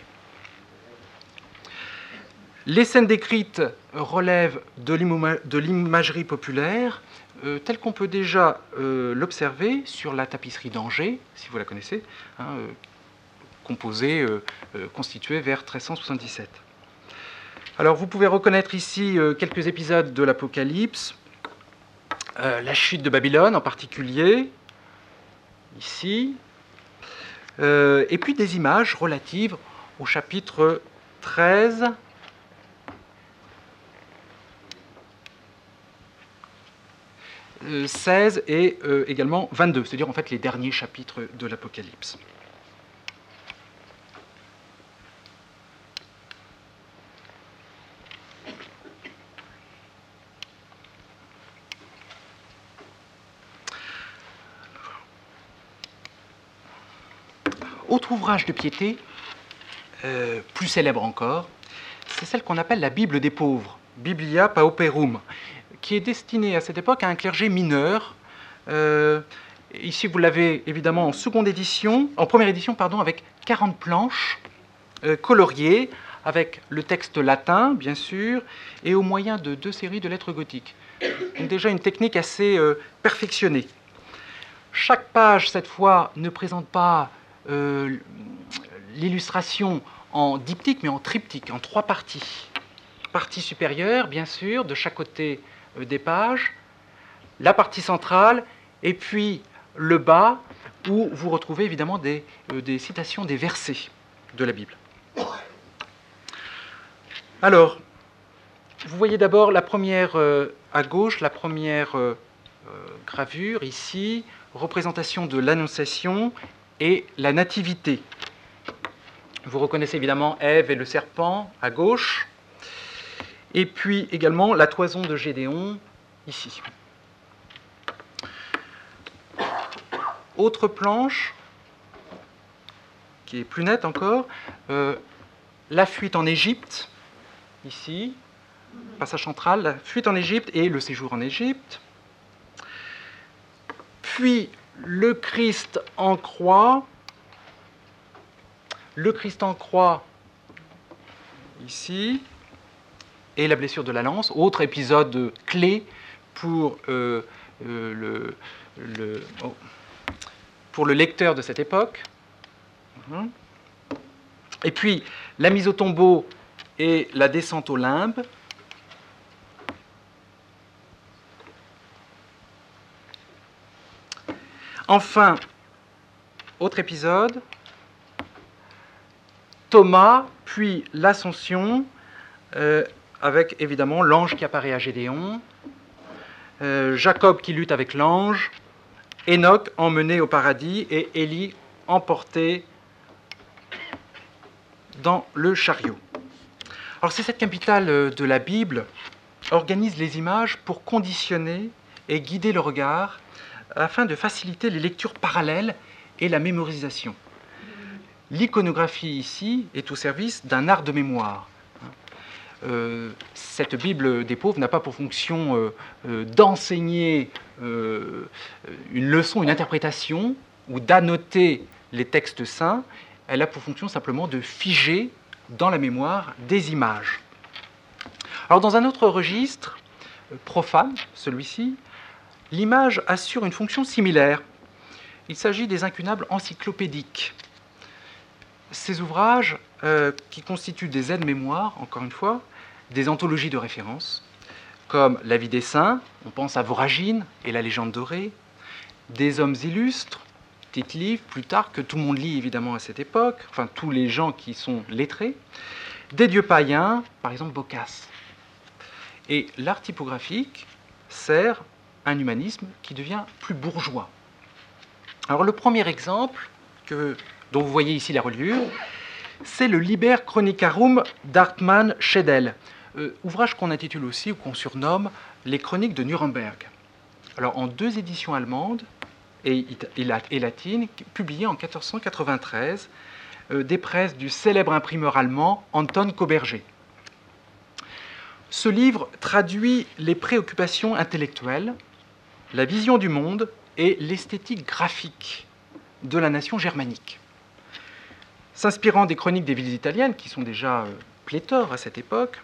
Les scènes décrites relèvent de l'imagerie populaire, euh, telle qu'on peut déjà euh, l'observer sur la tapisserie d'Angers, si vous la connaissez, hein, euh, composée, constituée vers 1377. Alors vous pouvez reconnaître ici quelques épisodes de l'Apocalypse, la chute de Babylone en particulier, ici, et puis des images relatives au chapitre 13. 16 et euh, également 22, c'est-à-dire en fait les derniers chapitres de l'Apocalypse. Autre ouvrage de piété, euh, plus célèbre encore, c'est celle qu'on appelle la Bible des pauvres, Biblia Pauperum, qui est destinée à cette époque à un clergé mineur. Euh, ici, vous l'avez évidemment en seconde édition, en première édition, pardon, avec 40 planches euh, coloriées, avec le texte latin, bien sûr, et au moyen de deux séries de lettres gothiques. Donc déjà une technique assez euh, perfectionnée. Chaque page, cette fois, ne présente pas l'illustration en diptyque, mais en triptyque, en trois parties. Partie supérieure, bien sûr, de chaque côté des pages, la partie centrale, et puis le bas, où vous retrouvez évidemment des, euh, citations des versets de la Bible. Alors, vous voyez d'abord la première euh, à gauche, la première euh, euh, gravure ici, représentation de l'Annonciation et la Nativité. Vous reconnaissez évidemment Ève et le serpent à gauche, et puis également la toison de Gédéon ici. Autre planche, qui est plus nette encore, euh, la fuite en Égypte, ici, passage central, la fuite en Égypte et le séjour en Égypte. Puis le Christ en croix, le Christ en croix ici, et la blessure de la lance, autre épisode clé pour, euh, euh, oh, pour le lecteur de cette époque. Mhm. Et puis la mise au tombeau et la descente au limbe. Enfin, autre épisode, Thomas, puis l'Ascension, euh, avec évidemment l'ange qui apparaît à Gédéon, euh, Jacob qui lutte avec l'ange, Enoch emmené au paradis et Élie emporté dans le chariot. Alors c'est cette capitale euh, de la Bible organise les images pour conditionner et guider le regard afin de faciliter les lectures parallèles et la mémorisation. L'iconographie ici est au service d'un art de mémoire. Euh, cette Bible des pauvres n'a pas pour fonction euh, euh, d'enseigner une leçon, une interprétation ou d'annoter les textes saints. Elle a pour fonction simplement de figer dans la mémoire des images. Alors dans un autre registre, profane, celui-ci, l'image assure une fonction similaire. Il s'agit des incunables encyclopédiques. Ces ouvrages, euh, qui constituent des aides-mémoires, encore une fois, des anthologies de référence, comme La vie des saints, on pense à Voragine et la légende dorée, des hommes illustres, petit livre plus tard que tout le monde lit évidemment à cette époque, enfin tous les gens qui sont lettrés, des dieux païens, par exemple Boccace. Et l'art typographique sert un humanisme qui devient plus bourgeois. Alors le premier exemple que, dont vous voyez ici la reliure, c'est le Liber Chronicarum d'Artmann Schedel, euh, ouvrage qu'on intitule aussi ou qu'on surnomme les Chroniques de Nuremberg. Alors en deux éditions allemandes et, latines, publiées en 1493, euh, des presses du célèbre imprimeur allemand Anton Koberger. Ce livre traduit les préoccupations intellectuelles, la vision du monde et l'esthétique graphique de la nation germanique. S'inspirant des chroniques des villes italiennes, qui sont déjà euh, pléthores à cette époque,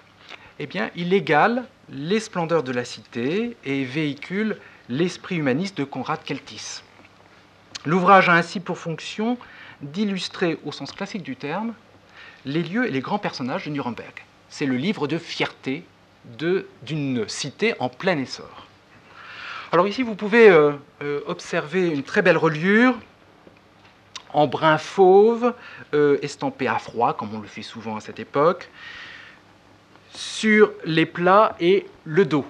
eh bien, il égale les splendeurs de la cité et véhicule l'esprit humaniste de Conrad Keltis. L'ouvrage a ainsi pour fonction d'illustrer, au sens classique du terme, les lieux et les grands personnages de Nuremberg. C'est le livre de fierté d'une cité en plein essor. Alors ici, vous pouvez euh, euh, observer une très belle reliure en brun fauve, euh, estampée à froid, comme on le fait souvent à cette époque, sur les plats et le dos.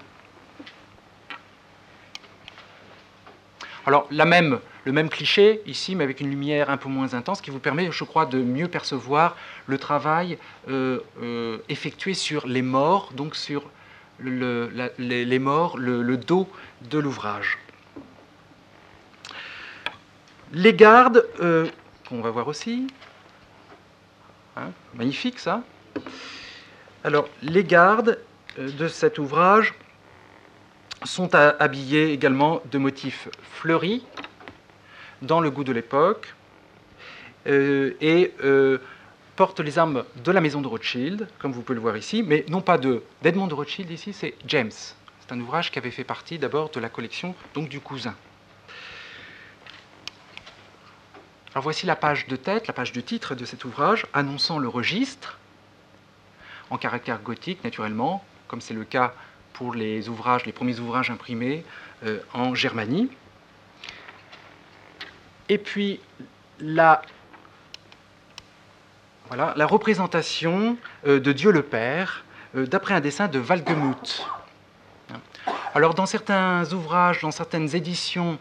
Alors, le même cliché ici, mais avec une lumière un peu moins intense, qui vous permet, je crois, de mieux percevoir le travail euh, euh, effectué sur les morts, donc sur les, morts, le dos de l'ouvrage. Les gardes, euh, qu'on va voir aussi. Hein, magnifique ça. Alors, les gardes euh, de cet ouvrage sont habillés également de motifs fleuris, dans le goût de l'époque, euh, et portent les armes de la maison de Rothschild, comme vous pouvez le voir ici, mais non pas de- d'Edmond de Rothschild ici, c'est James. C'est un ouvrage qui avait fait partie d'abord de la collection donc du cousin. Alors voici la page de tête, la page de titre de cet ouvrage, annonçant le registre, en caractère gothique naturellement, comme c'est le cas pour les ouvrages, les premiers ouvrages imprimés euh, en Germanie. Et puis la, représentation euh, de Dieu le Père euh, d'après un dessin de Walgemuth. Alors dans certains ouvrages, dans certaines éditions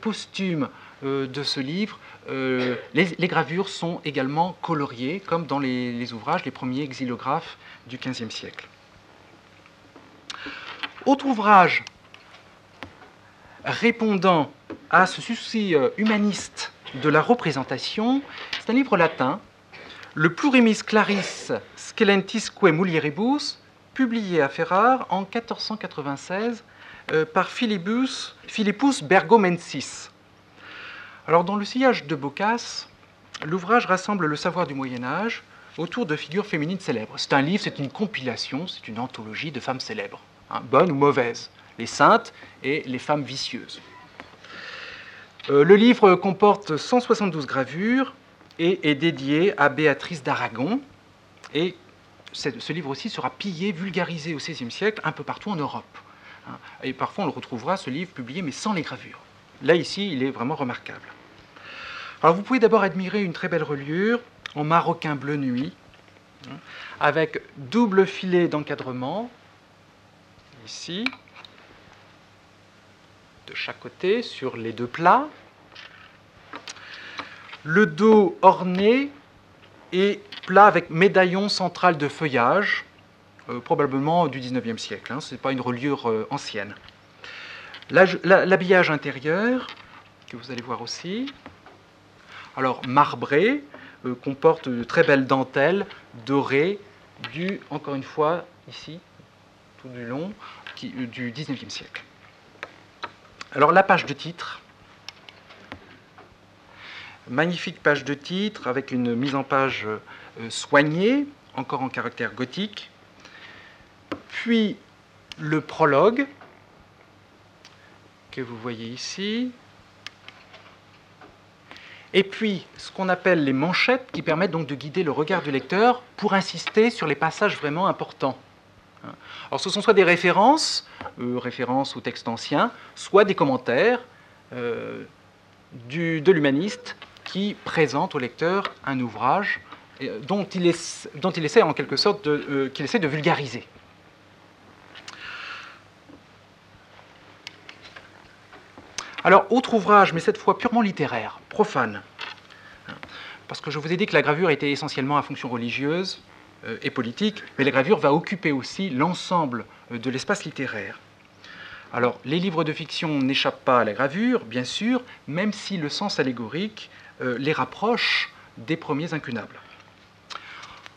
posthumes de ce livre, euh, les, gravures sont également coloriées, comme dans les, ouvrages, les premiers xylographes du XVe siècle. Autre ouvrage répondant à ce souci euh, humaniste de la représentation, c'est un livre latin, le Plurimis Claris Scelentisque Mulieribus, publié à Ferrare en 1496 euh, par Philippus Bergomensis. Alors, dans le sillage de Boccace, l'ouvrage rassemble le savoir du Moyen Âge autour de figures féminines célèbres. C'est un livre, c'est une compilation, c'est une anthologie de femmes célèbres, hein, bonnes ou mauvaises, les saintes et les femmes vicieuses. Euh, le livre comporte 172 gravures et est dédié à Béatrice d'Aragon. Et ce livre aussi sera pillé, vulgarisé au XVIe siècle un peu partout en Europe. hein. Et parfois on le retrouvera, ce livre publié, mais sans les gravures. Là, ici, il est vraiment remarquable. Alors vous pouvez d'abord admirer une très belle reliure en maroquin bleu nuit, hein, avec double filet d'encadrement, ici, de chaque côté, sur les deux plats. Le dos orné et plat avec médaillon central de feuillage, euh, probablement du 19e siècle, hein, ce n'est pas une reliure euh, ancienne. L'habillage intérieur, que vous allez voir aussi, alors marbré, euh, comporte de très belles dentelles dorées du, encore une fois, ici, tout du long, euh, du 19e siècle. Alors la page de titre, magnifique page de titre avec une mise en page euh, soignée, encore en caractère gothique. Puis le prologue que vous voyez ici. Et puis ce qu'on appelle les manchettes qui permettent donc de guider le regard du lecteur pour insister sur les passages vraiment importants. Hein. Alors ce sont soit des références, euh, références au texte ancien, soit des commentaires euh, du- de l'humaniste qui présente au lecteur un ouvrage euh, dont il, essa- dont il essaie en quelque sorte qu'il essaie de vulgariser. Alors, autre ouvrage, mais cette fois purement littéraire, profane. Parce que je vous ai dit que la gravure était essentiellement à fonction religieuse euh, et politique, mais la gravure va occuper aussi l'ensemble euh, de l'espace littéraire. Alors, les livres de fiction n'échappent pas à la gravure, bien sûr, même si le sens allégorique euh, les rapproche des premiers incunables.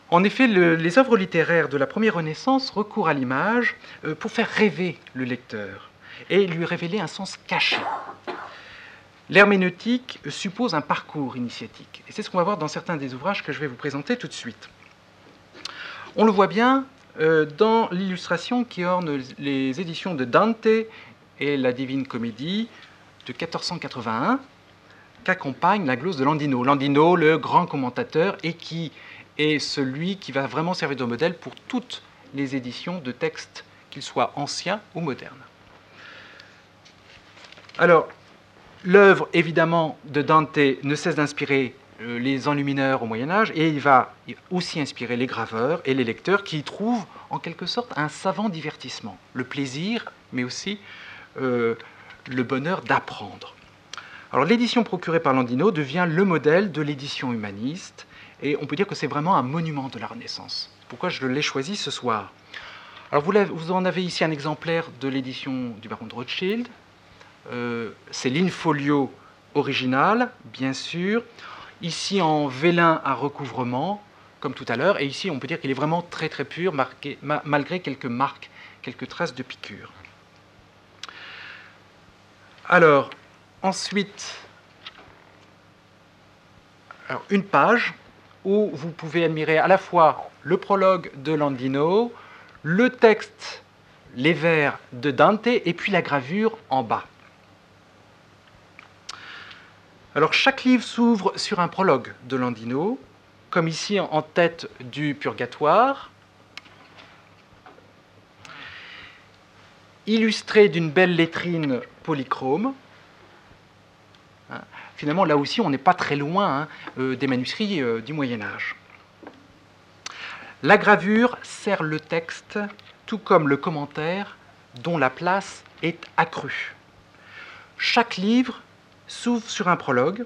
En effet, le- les œuvres littéraires de la première Renaissance recourent à l'image pour faire rêver le lecteur et lui révéler un sens caché. L'herméneutique suppose un parcours initiatique, et c'est ce qu'on va voir dans certains des ouvrages que je vais vous présenter tout de suite. On le voit bien euh, dans l'illustration qui orne les éditions de Dante et la Divine Comédie de 1481, qu'accompagne la glose de Landino. Landino, le grand commentateur, et qui est celui qui va vraiment servir de modèle pour toutes les éditions de textes, qu'ils soient anciens ou modernes. Alors, l'œuvre, évidemment, de Dante ne cesse d'inspirer euh, les enlumineurs au Moyen Âge et il va aussi inspirer les graveurs et les lecteurs qui y trouvent en quelque sorte un savant divertissement, le plaisir, mais aussi euh, le bonheur d'apprendre. Alors l'édition procurée par Landino devient le modèle de l'édition humaniste et on peut dire que c'est vraiment un monument de la Renaissance. Pourquoi je l'ai choisi ce soir? Alors vous, vous, en avez ici un exemplaire de l'édition du baron de Rothschild. Euh, c'est l'infolio original, bien sûr ici en vélin à recouvrement, comme tout à l'heure, et ici on peut dire qu'il est vraiment très très pur, malgré quelques marques, quelques traces de piqûres. Alors, ensuite, une page où vous pouvez admirer à la fois le prologue de Landino, le texte, les vers de Dante, et puis la gravure en bas. Alors chaque livre s'ouvre sur un prologue de Landino, comme ici en tête du Purgatoire, illustré d'une belle lettrine polychrome. Hein, finalement, là aussi, on n'est pas très loin hein, euh, des manuscrits euh, du Moyen Âge. La gravure sert le texte, tout comme le commentaire, dont la place est accrue. Chaque livre s'ouvre sur un prologue,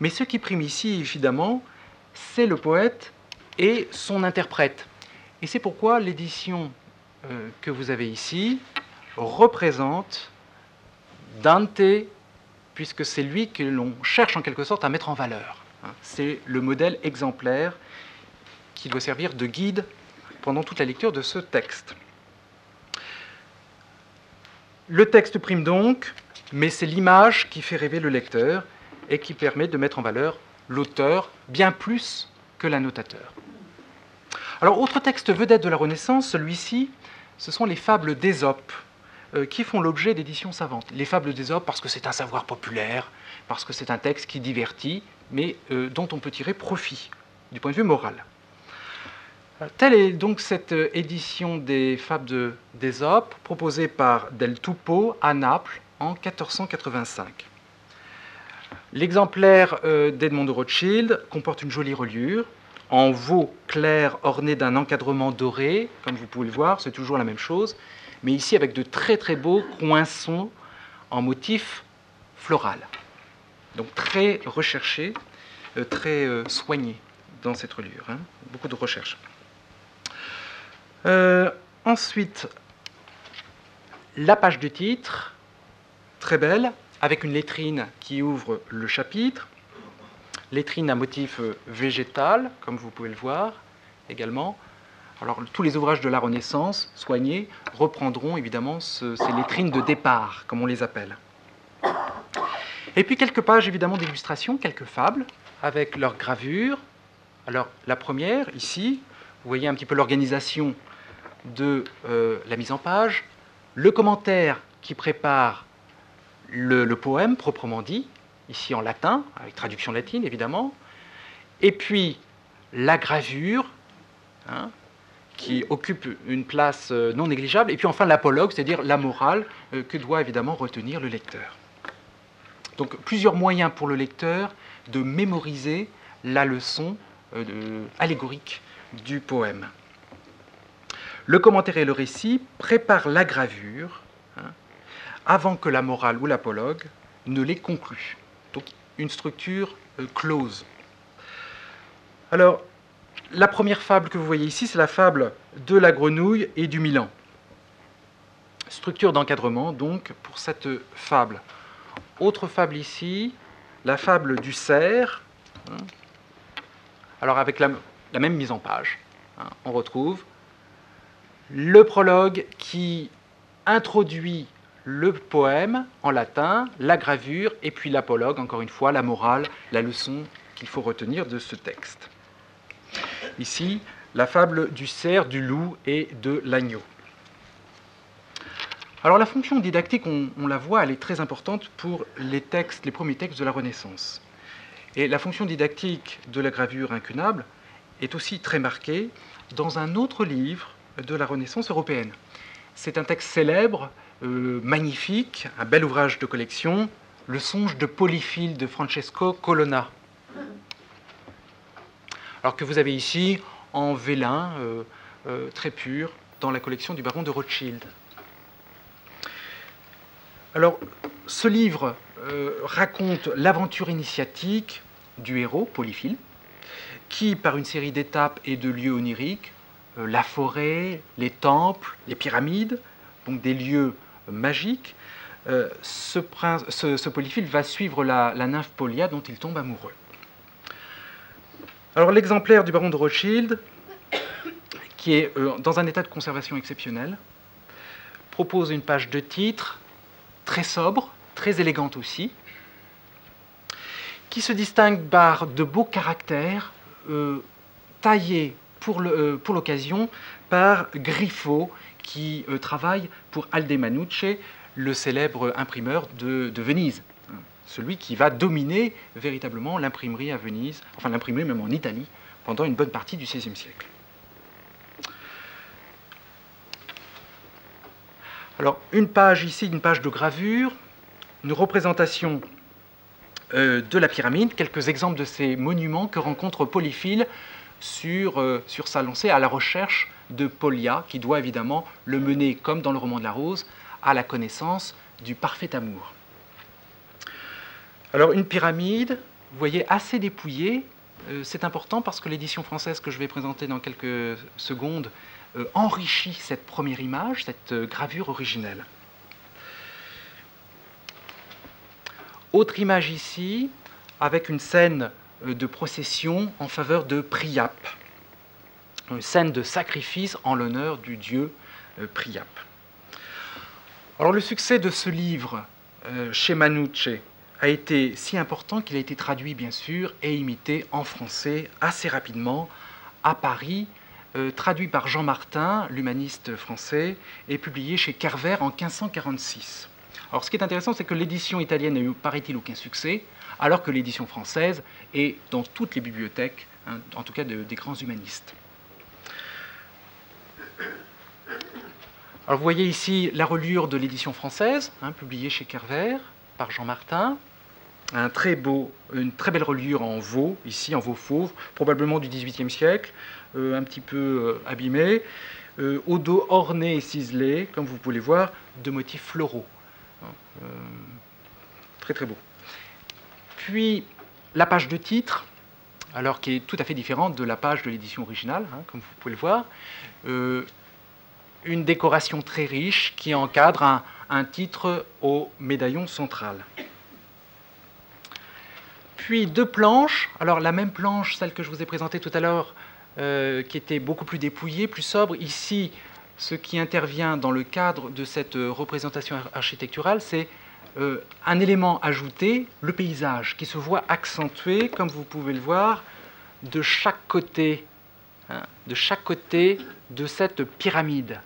mais ce qui prime ici, évidemment, c'est le poète et son interprète. Et c'est pourquoi l'édition euh, que vous avez ici représente Dante, puisque c'est lui que l'on cherche en quelque sorte à mettre en valeur. Hein. C'est le modèle exemplaire qui doit servir de guide pendant toute la lecture de ce texte. Le texte prime donc, mais c'est l'image qui fait rêver le lecteur et qui permet de mettre en valeur l'auteur bien plus que l'annotateur. Alors, autre texte vedette de la Renaissance, celui-ci, ce sont les fables d'Ésope, euh, qui font l'objet d'éditions savantes. Les fables d'Ésope parce que c'est un savoir populaire, parce que c'est un texte qui divertit, mais euh, dont on peut tirer profit du point de vue moral. Euh, telle est donc cette édition des fables d'Ésope, proposée par Del Tupo à Naples en 1485. L'exemplaire euh, d'Edmond de Rothschild comporte une jolie reliure en veau clair orné d'un encadrement doré, comme vous pouvez le voir, c'est toujours la même chose, mais ici avec de très très beaux coinçons en motif floral. Donc très recherché, euh, très euh, soigné dans cette reliure. Hein. Beaucoup de recherche. ensuite, la page du titre, très belle, avec une lettrine qui ouvre le chapitre, lettrine à motif euh, végétal, comme vous pouvez le voir également. Alors, tous les ouvrages de la Renaissance soignés reprendront évidemment ces lettrines de départ, comme on les appelle. Et puis quelques pages évidemment d'illustration, quelques fables avec leurs gravures. Alors, la première, ici, vous voyez un petit peu l'organisation de euh, la mise en page, le commentaire qui prépare le, poème proprement dit, ici en latin, avec traduction latine évidemment, et puis la gravure, hein, qui occupe une place euh, non négligeable, et puis enfin l'apologue, c'est-à-dire la morale euh, que doit évidemment retenir le lecteur. Donc plusieurs moyens pour le lecteur de mémoriser la leçon euh, allégorique du poème. Le commentaire et le récit préparent la gravure, avant que la morale ou l'apologue ne les conclue. Donc une structure euh, close. Alors, la première fable que vous voyez ici, c'est la fable de la grenouille et du Milan. Structure d'encadrement, donc, pour cette fable. Autre fable ici, la fable du cerf. Alors, avec la, même mise en page, hein, on retrouve le prologue qui introduit le poème en latin, la gravure et puis l'apologue, encore une fois, la morale, la leçon qu'il faut retenir de ce texte. Ici, la fable du cerf, du loup et de l'agneau. Alors la fonction didactique, on, on, la voit, elle est très importante pour les textes, les premiers textes de la Renaissance. Et la fonction didactique de la gravure incunable est aussi très marquée dans un autre livre de la Renaissance européenne. C'est un texte célèbre magnifique, un bel ouvrage de collection, Le songe de Polyphile de Francesco Colonna. Alors que vous avez ici en vélin, très pur, dans la collection du baron de Rothschild. Alors, ce livre raconte l'aventure initiatique du héros, Polyphile, qui, par une série d'étapes et de lieux oniriques, euh, la forêt, les temples, les pyramides, donc des lieux magiques, euh, ce, polyphile va suivre la, nymphe Polia dont il tombe amoureux. Alors l'exemplaire du baron de Rothschild, qui est euh, dans un état de conservation exceptionnel, propose une page de titre très sobre, très élégante aussi, qui se distingue par de beaux caractères taillés euh, pour l'occasion par Griffo, qui euh, travaille pour Alde Manucci, le célèbre imprimeur de, Venise, celui qui va dominer véritablement l'imprimerie à Venise, enfin l'imprimerie même en Italie, pendant une bonne partie du XVIe siècle. Alors, une page ici, une page de gravure, une représentation euh, de la pyramide, quelques exemples de ces monuments que rencontre Polyphile sur, euh, sur sa lancée à la recherche de Polia, qui doit évidemment le mener, comme dans le roman de la rose, à la connaissance du parfait amour. Alors une pyramide, vous voyez, assez dépouillée, euh, c'est important parce que l'édition française que je vais présenter dans quelques secondes euh, enrichit cette première image, cette gravure originelle. Autre image ici, avec une scène euh, de procession en faveur de Priap, une scène de sacrifice en l'honneur du dieu euh, Priap. Alors le succès de ce livre euh, chez Manucci a été si important qu'il a été traduit bien sûr et imité en français assez rapidement à Paris, traduit par Jean Martin, l'humaniste français, et publié chez Carver en 1546. Alors ce qui est intéressant, c'est que l'édition italienne n'a eu, paraît-il, aucun succès, alors que l'édition française est dans toutes les bibliothèques, hein, en tout cas des grands humanistes. Alors vous voyez ici la reliure de l'édition française, hein, publiée chez Kerver par Jean Martin. Une très belle reliure en veau, ici en veau fauve, probablement du XVIIIe siècle, euh, un petit peu euh, abîmé, euh, au dos orné et ciselé, comme vous pouvez voir, de motifs floraux. Hein, très très beau. Puis la page de titre, alors qui est tout à fait différente de la page de l'édition originale, hein, comme vous pouvez le voir. Euh, une décoration très riche qui encadre un, titre au médaillon central. Puis deux planches, alors la même planche, celle que je vous ai présentée tout à l'heure, euh, qui était beaucoup plus dépouillée, plus sobre. Ici, ce qui intervient dans le cadre de cette représentation architecturale, c'est euh, un élément ajouté, le paysage, qui se voit accentué, comme vous pouvez le voir, de chaque côté, hein, de chaque côté de cette pyramide,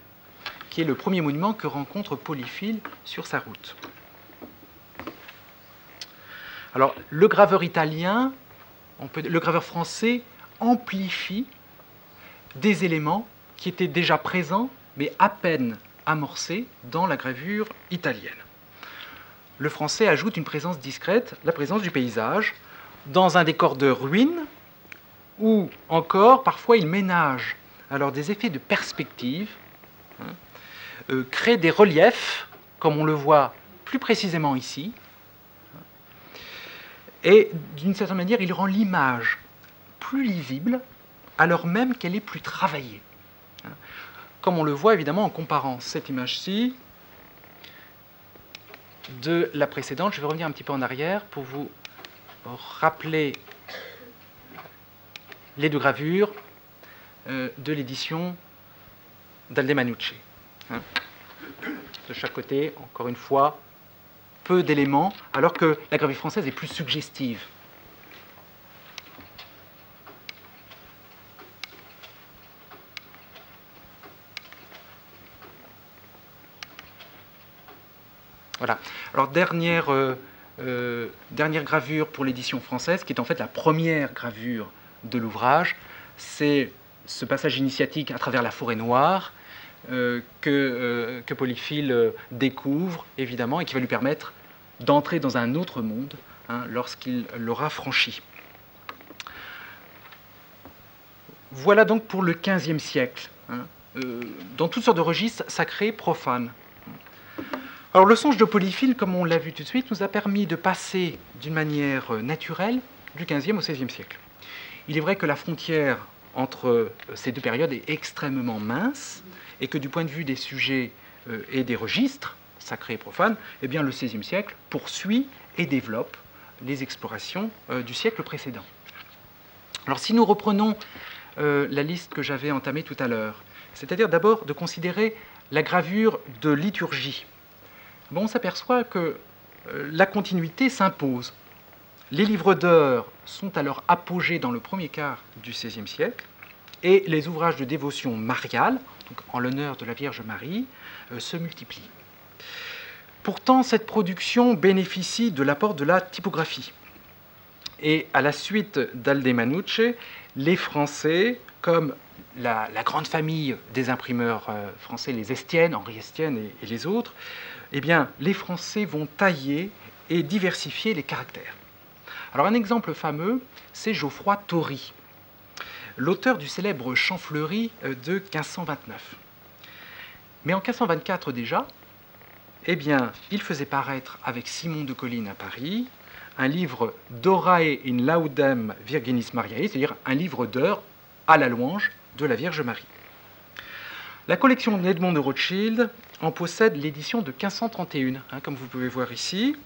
qui est le premier monument que rencontre Polyphile sur sa route. Alors, le graveur italien, le graveur français amplifie des éléments qui étaient déjà présents, mais à peine amorcés dans la gravure italienne le français ajoute une présence discrète, la présence du paysage, dans un décor de ruines, ou encore, parfois, il ménage alors des effets de perspective, crée des reliefs, comme on le voit plus précisément ici, et d'une certaine manière, il rend l'image plus lisible, alors même qu'elle est plus travaillée. Comme on le voit évidemment en comparant cette image-ci de la précédente. Je vais revenir un petit peu en arrière pour vous rappeler les deux gravures euh, de l'édition d'Aldemanucci. Hein. De chaque côté, encore une fois, peu d'éléments, alors que la gravure française est plus suggestive. Voilà. Alors, euh, euh, dernière gravure pour l'édition française, qui est en fait la première gravure de l'ouvrage, c'est ce passage initiatique à travers la forêt noire que, que Polyphile découvre, évidemment, et qui va lui permettre d'entrer dans un autre monde hein, lorsqu'il l'aura franchi. Voilà donc pour le XVe siècle, hein, euh, dans toutes sortes de registres sacrés, profanes. Alors le songe de Polyphile, comme on l'a vu tout de suite, nous a permis de passer d'une manière naturelle du XVe au XVIe siècle. Il est vrai que la frontière entre euh, ces deux périodes est extrêmement mince et que du point de vue des sujets euh, et des registres, sacrés et profanes, eh bien, le XVIe siècle poursuit et développe les explorations du siècle précédent. Alors si nous reprenons euh, la liste que j'avais entamée tout à l'heure. C'est-à-dire d'abord de considérer la gravure de liturgie. Bon, on s'aperçoit que euh, la continuité s'impose. Les livres d'heures sont alors apogés dans le premier quart du XVIe siècle et les ouvrages de dévotion mariale, en l'honneur de la Vierge Marie, euh, se multiplient. Pourtant, cette production bénéficie de l'apport de la typographie. Et à la suite d'Aldemanucci, les Français, comme la, grande famille des imprimeurs euh, français, les Estienne, Henri Estienne et, les autres, eh bien, les Français vont tailler et diversifier les caractères. Alors un exemple fameux, c'est Geoffroy Tory, l'auteur du célèbre Chant fleuri euh, de 1529. Mais en 1524 déjà, eh bien, il faisait paraître avec Simon de Colline à Paris un livre d'Orae in laudem Virginis Mariae, c'est-à-dire un livre d'heures à la louange de la Vierge Marie. La collection d'Edmond de Rothschild en possède l'édition de 1531, hein, comme vous pouvez voir ici,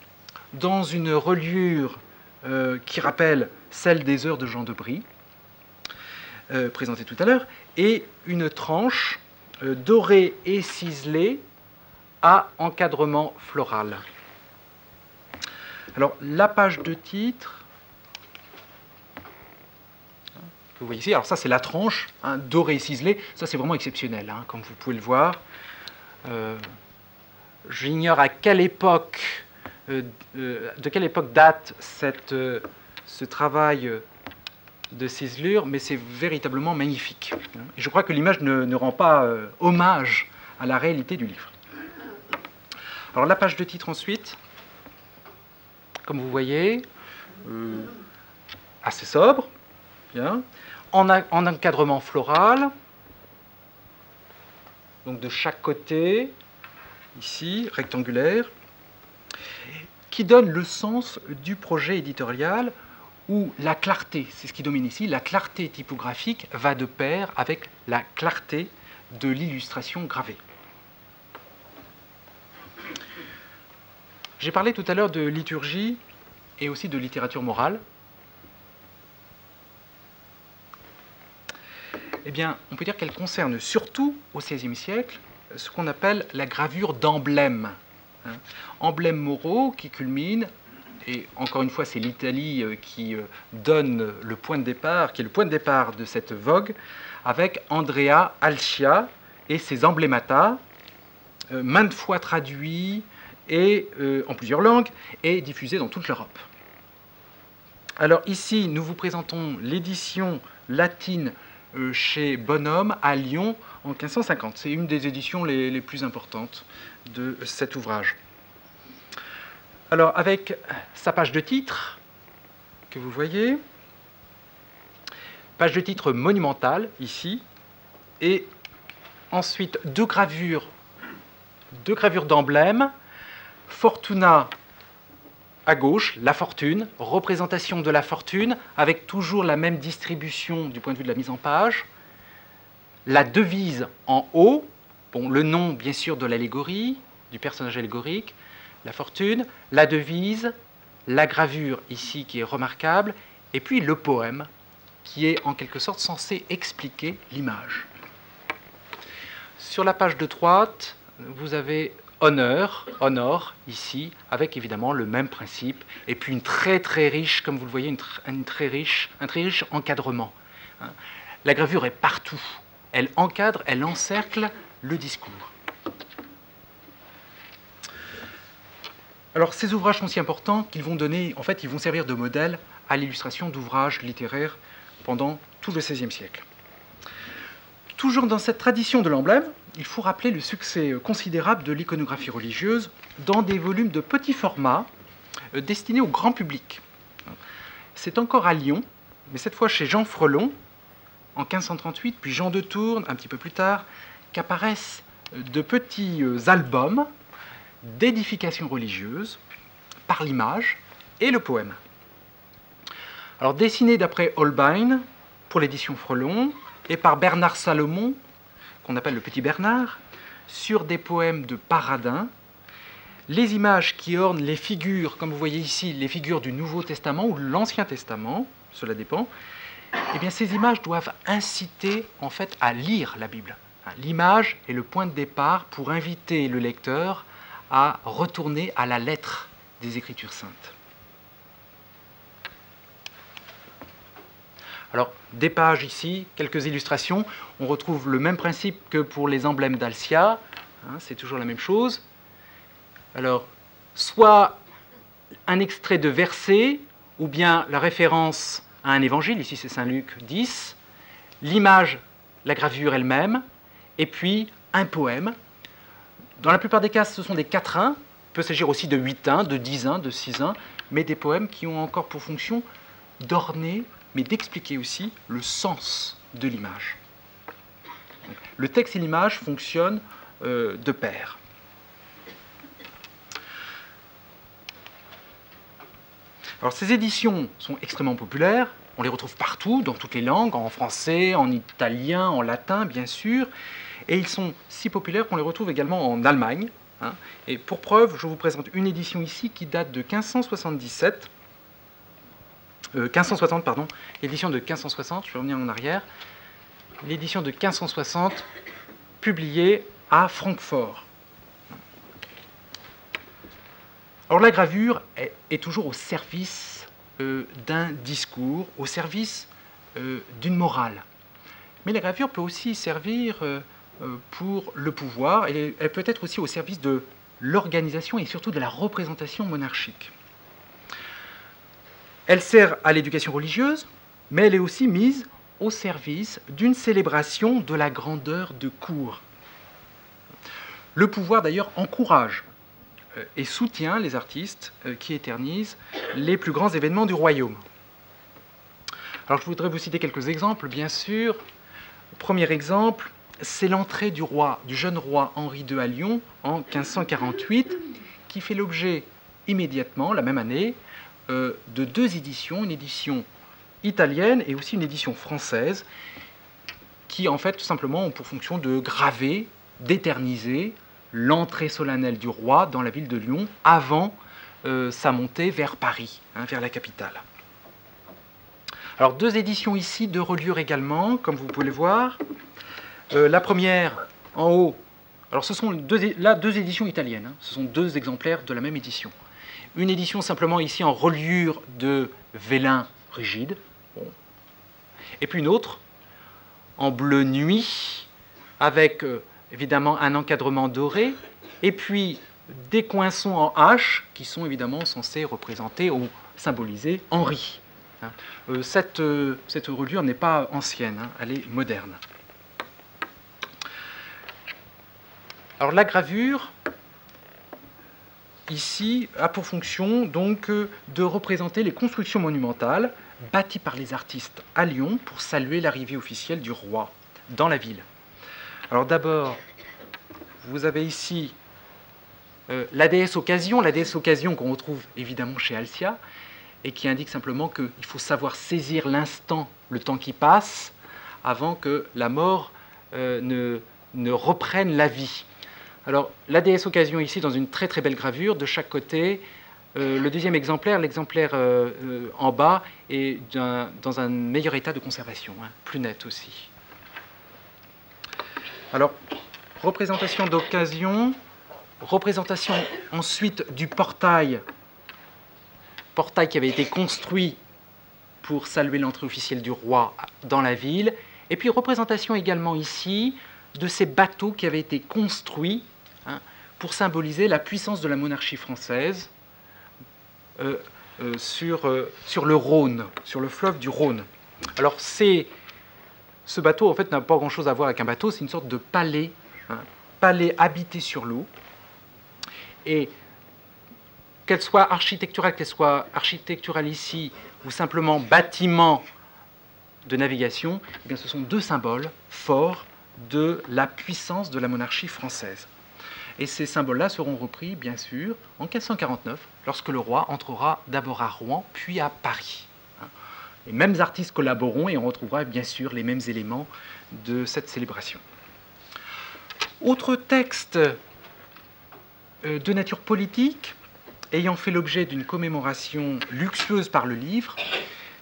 dans une reliure euh, qui rappelle celle des heures de Jean de Brie, euh, présentée tout à l'heure, et une tranche euh, dorée et ciselée à encadrement floral. Alors, la page de titre, vous voyez ici, alors ça c'est la tranche, hein, dorée et ciselée, ça c'est vraiment exceptionnel, hein, comme vous pouvez le voir. Euh, j'ignore à quelle époque, de quelle époque date cette, ce travail de ciselure, mais c'est véritablement magnifique. Je crois que l'image ne, rend pas hommage à la réalité du livre. Alors la page de titre ensuite comme vous voyez, euh, assez sobre, bien, en, en, encadrement floral, donc de chaque côté, ici, rectangulaire, qui donne le sens du projet éditorial où la clarté, c'est ce qui domine ici, la clarté typographique va de pair avec la clarté de l'illustration gravée. J'ai parlé tout à l'heure de liturgie et aussi de littérature morale. Eh bien, on peut dire qu'elle concerne surtout au XVIe siècle ce qu'on appelle la gravure d'emblèmes. Hein. Emblèmes moraux qui culminent, et encore une fois, c'est l'Italie euh, qui euh, donne le point de départ, qui est le point de départ de cette vogue, avec Andrea Alcia et ses emblémata, euh, maintes fois traduits, et en plusieurs langues et diffusé dans toute l'Europe. Alors ici, nous vous présentons l'édition latine chez Bonhomme à Lyon en 1550. C'est une des éditions les, plus importantes de cet ouvrage. Alors avec sa page de titre que vous voyez, page de titre monumentale ici, et ensuite deux gravures, deux gravures d'emblèmes Fortuna à gauche, la fortune, représentation de la fortune, avec toujours la même distribution du point de vue de la mise en page. La devise en haut, bon, le nom bien sûr de l'allégorie, du personnage allégorique, la fortune, la devise, la gravure ici qui est remarquable, et puis le poème qui est en quelque sorte censé expliquer l'image. Sur la page de droite, vous avez honneur, honor, ici, avec évidemment le même principe, et puis une très très riche, comme vous le voyez, une, très riche, un très riche encadrement. Hein. La gravure est partout. Elle encadre, elle encercle le discours. Alors ces ouvrages sont si importants qu'ils vont donner, en fait, ils vont servir de modèle à l'illustration d'ouvrages littéraires pendant tout le XVIe siècle. Toujours dans cette tradition de l'emblème, il faut rappeler le succès considérable de l'iconographie religieuse dans des volumes de petit format euh, destinés au grand public. C'est encore à Lyon, mais cette fois chez Jean Frelon, en 1538, puis Jean de Tourne, un petit peu plus tard, qu'apparaissent euh, de petits euh, albums d'édification religieuse par l'image et le poème. Alors dessinés d'après Holbein pour l'édition Frelon et par Bernard Salomon, qu'on appelle le Petit Bernard, sur des poèmes de Paradin, les images qui ornent les figures, comme vous voyez ici, les figures du Nouveau Testament ou de l'Ancien Testament, cela dépend, eh bien ces images doivent inciter en fait à lire la Bible. L'image est le point de départ pour inviter le lecteur à retourner à la lettre des Écritures saintes. Alors, des pages ici, quelques illustrations. On retrouve le même principe que pour les emblèmes d'Alcia. Hein, c'est toujours la même chose. Alors, soit un extrait de verset, ou bien la référence à un évangile, ici c'est Saint Luc 10, l'image, la gravure elle-même, et puis un poème. Dans la plupart des cas, ce sont des quatrains, il peut s'agir aussi de 8 1 de 10 1 de 6 1 mais des poèmes qui ont encore pour fonction d'orner, mais d'expliquer aussi le sens de l'image. Le texte et l'image fonctionnent euh, de pair. Alors ces éditions sont extrêmement populaires, on les retrouve partout, dans toutes les langues, en français, en italien, en latin bien sûr, et ils sont si populaires qu'on les retrouve également en Allemagne. Hein. Et pour preuve, je vous présente une édition ici qui date de 1577, 1560 euh, pardon, de 1560, je vais revenir en arrière, l'édition de 1560 publiée à Francfort. Alors la gravure est, toujours au service euh, d'un discours, au service euh, d'une morale. Mais la gravure peut aussi servir euh, pour le pouvoir, elle, peut être aussi au service de l'organisation et surtout de la représentation monarchique. Elle sert à l'éducation religieuse, mais elle est aussi mise au service d'une célébration de la grandeur de cour. Le pouvoir d'ailleurs encourage et soutient les artistes euh, qui éternisent les plus grands événements du royaume. Alors je voudrais vous citer quelques exemples, bien sûr. premier exemple, c'est l'entrée du roi, du jeune roi Henri II à Lyon en 1548, qui fait l'objet immédiatement, la même année, euh, de deux éditions, une édition italienne et aussi une édition française, qui en fait tout simplement ont pour fonction de graver, d'éterniser l'entrée solennelle du roi dans la ville de Lyon avant euh, sa montée vers Paris, hein, vers la capitale. Alors deux éditions ici, deux reliures également, comme vous pouvez le voir. Euh, la première en haut, alors ce sont là deux éditions italiennes, hein. ce sont deux exemplaires de la même édition. Une édition simplement ici en reliure de vélin rigide, et puis une autre en bleu nuit avec euh, évidemment un encadrement doré, et puis des coinçons en H qui sont évidemment censés représenter ou symboliser Henri. Hein. Euh, cette, euh, cette, reliure n'est pas ancienne, hein, elle est moderne. Alors la gravure, ici, a pour fonction donc euh, de représenter les constructions monumentales bâties par les artistes à Lyon pour saluer l'arrivée officielle du roi dans la ville. Alors d'abord, vous avez ici euh, la déesse occasion, la déesse occasion qu'on retrouve évidemment chez Alcia, et qui indique simplement qu'il faut savoir saisir l'instant, le temps qui passe, avant que la mort euh, ne, ne, reprenne la vie. Alors la déesse occasion ici dans une très très belle gravure, de chaque côté, euh, le deuxième exemplaire, l'exemplaire en bas, est dans un meilleur état de conservation, hein, plus net aussi. Alors, représentation d'occasion, représentation ensuite du portail, portail qui avait été construit pour saluer l'entrée officielle du roi dans la ville, et puis représentation également ici de ces bateaux qui avaient été construits hein, pour symboliser la puissance de la monarchie française euh, euh, sur, euh, sur le Rhône, sur le fleuve du Rhône. Alors c'est ce bateau, en fait, n'a pas grand-chose à voir avec un bateau, c'est une sorte de palais hein, palais habité sur l'eau, et qu'elle soit architecturale, qu'elle soit architecturale ici, ou simplement bâtiment de navigation, eh bien, ce sont deux symboles forts de la puissance de la monarchie française. Et ces symboles-là seront repris, bien sûr, en 1549, lorsque le roi entrera d'abord à Rouen, puis à Paris. Les mêmes artistes collaboreront et on retrouvera bien sûr les mêmes éléments de cette célébration. Autre texte euh, de nature politique, ayant fait l'objet d'une commémoration luxueuse par le livre,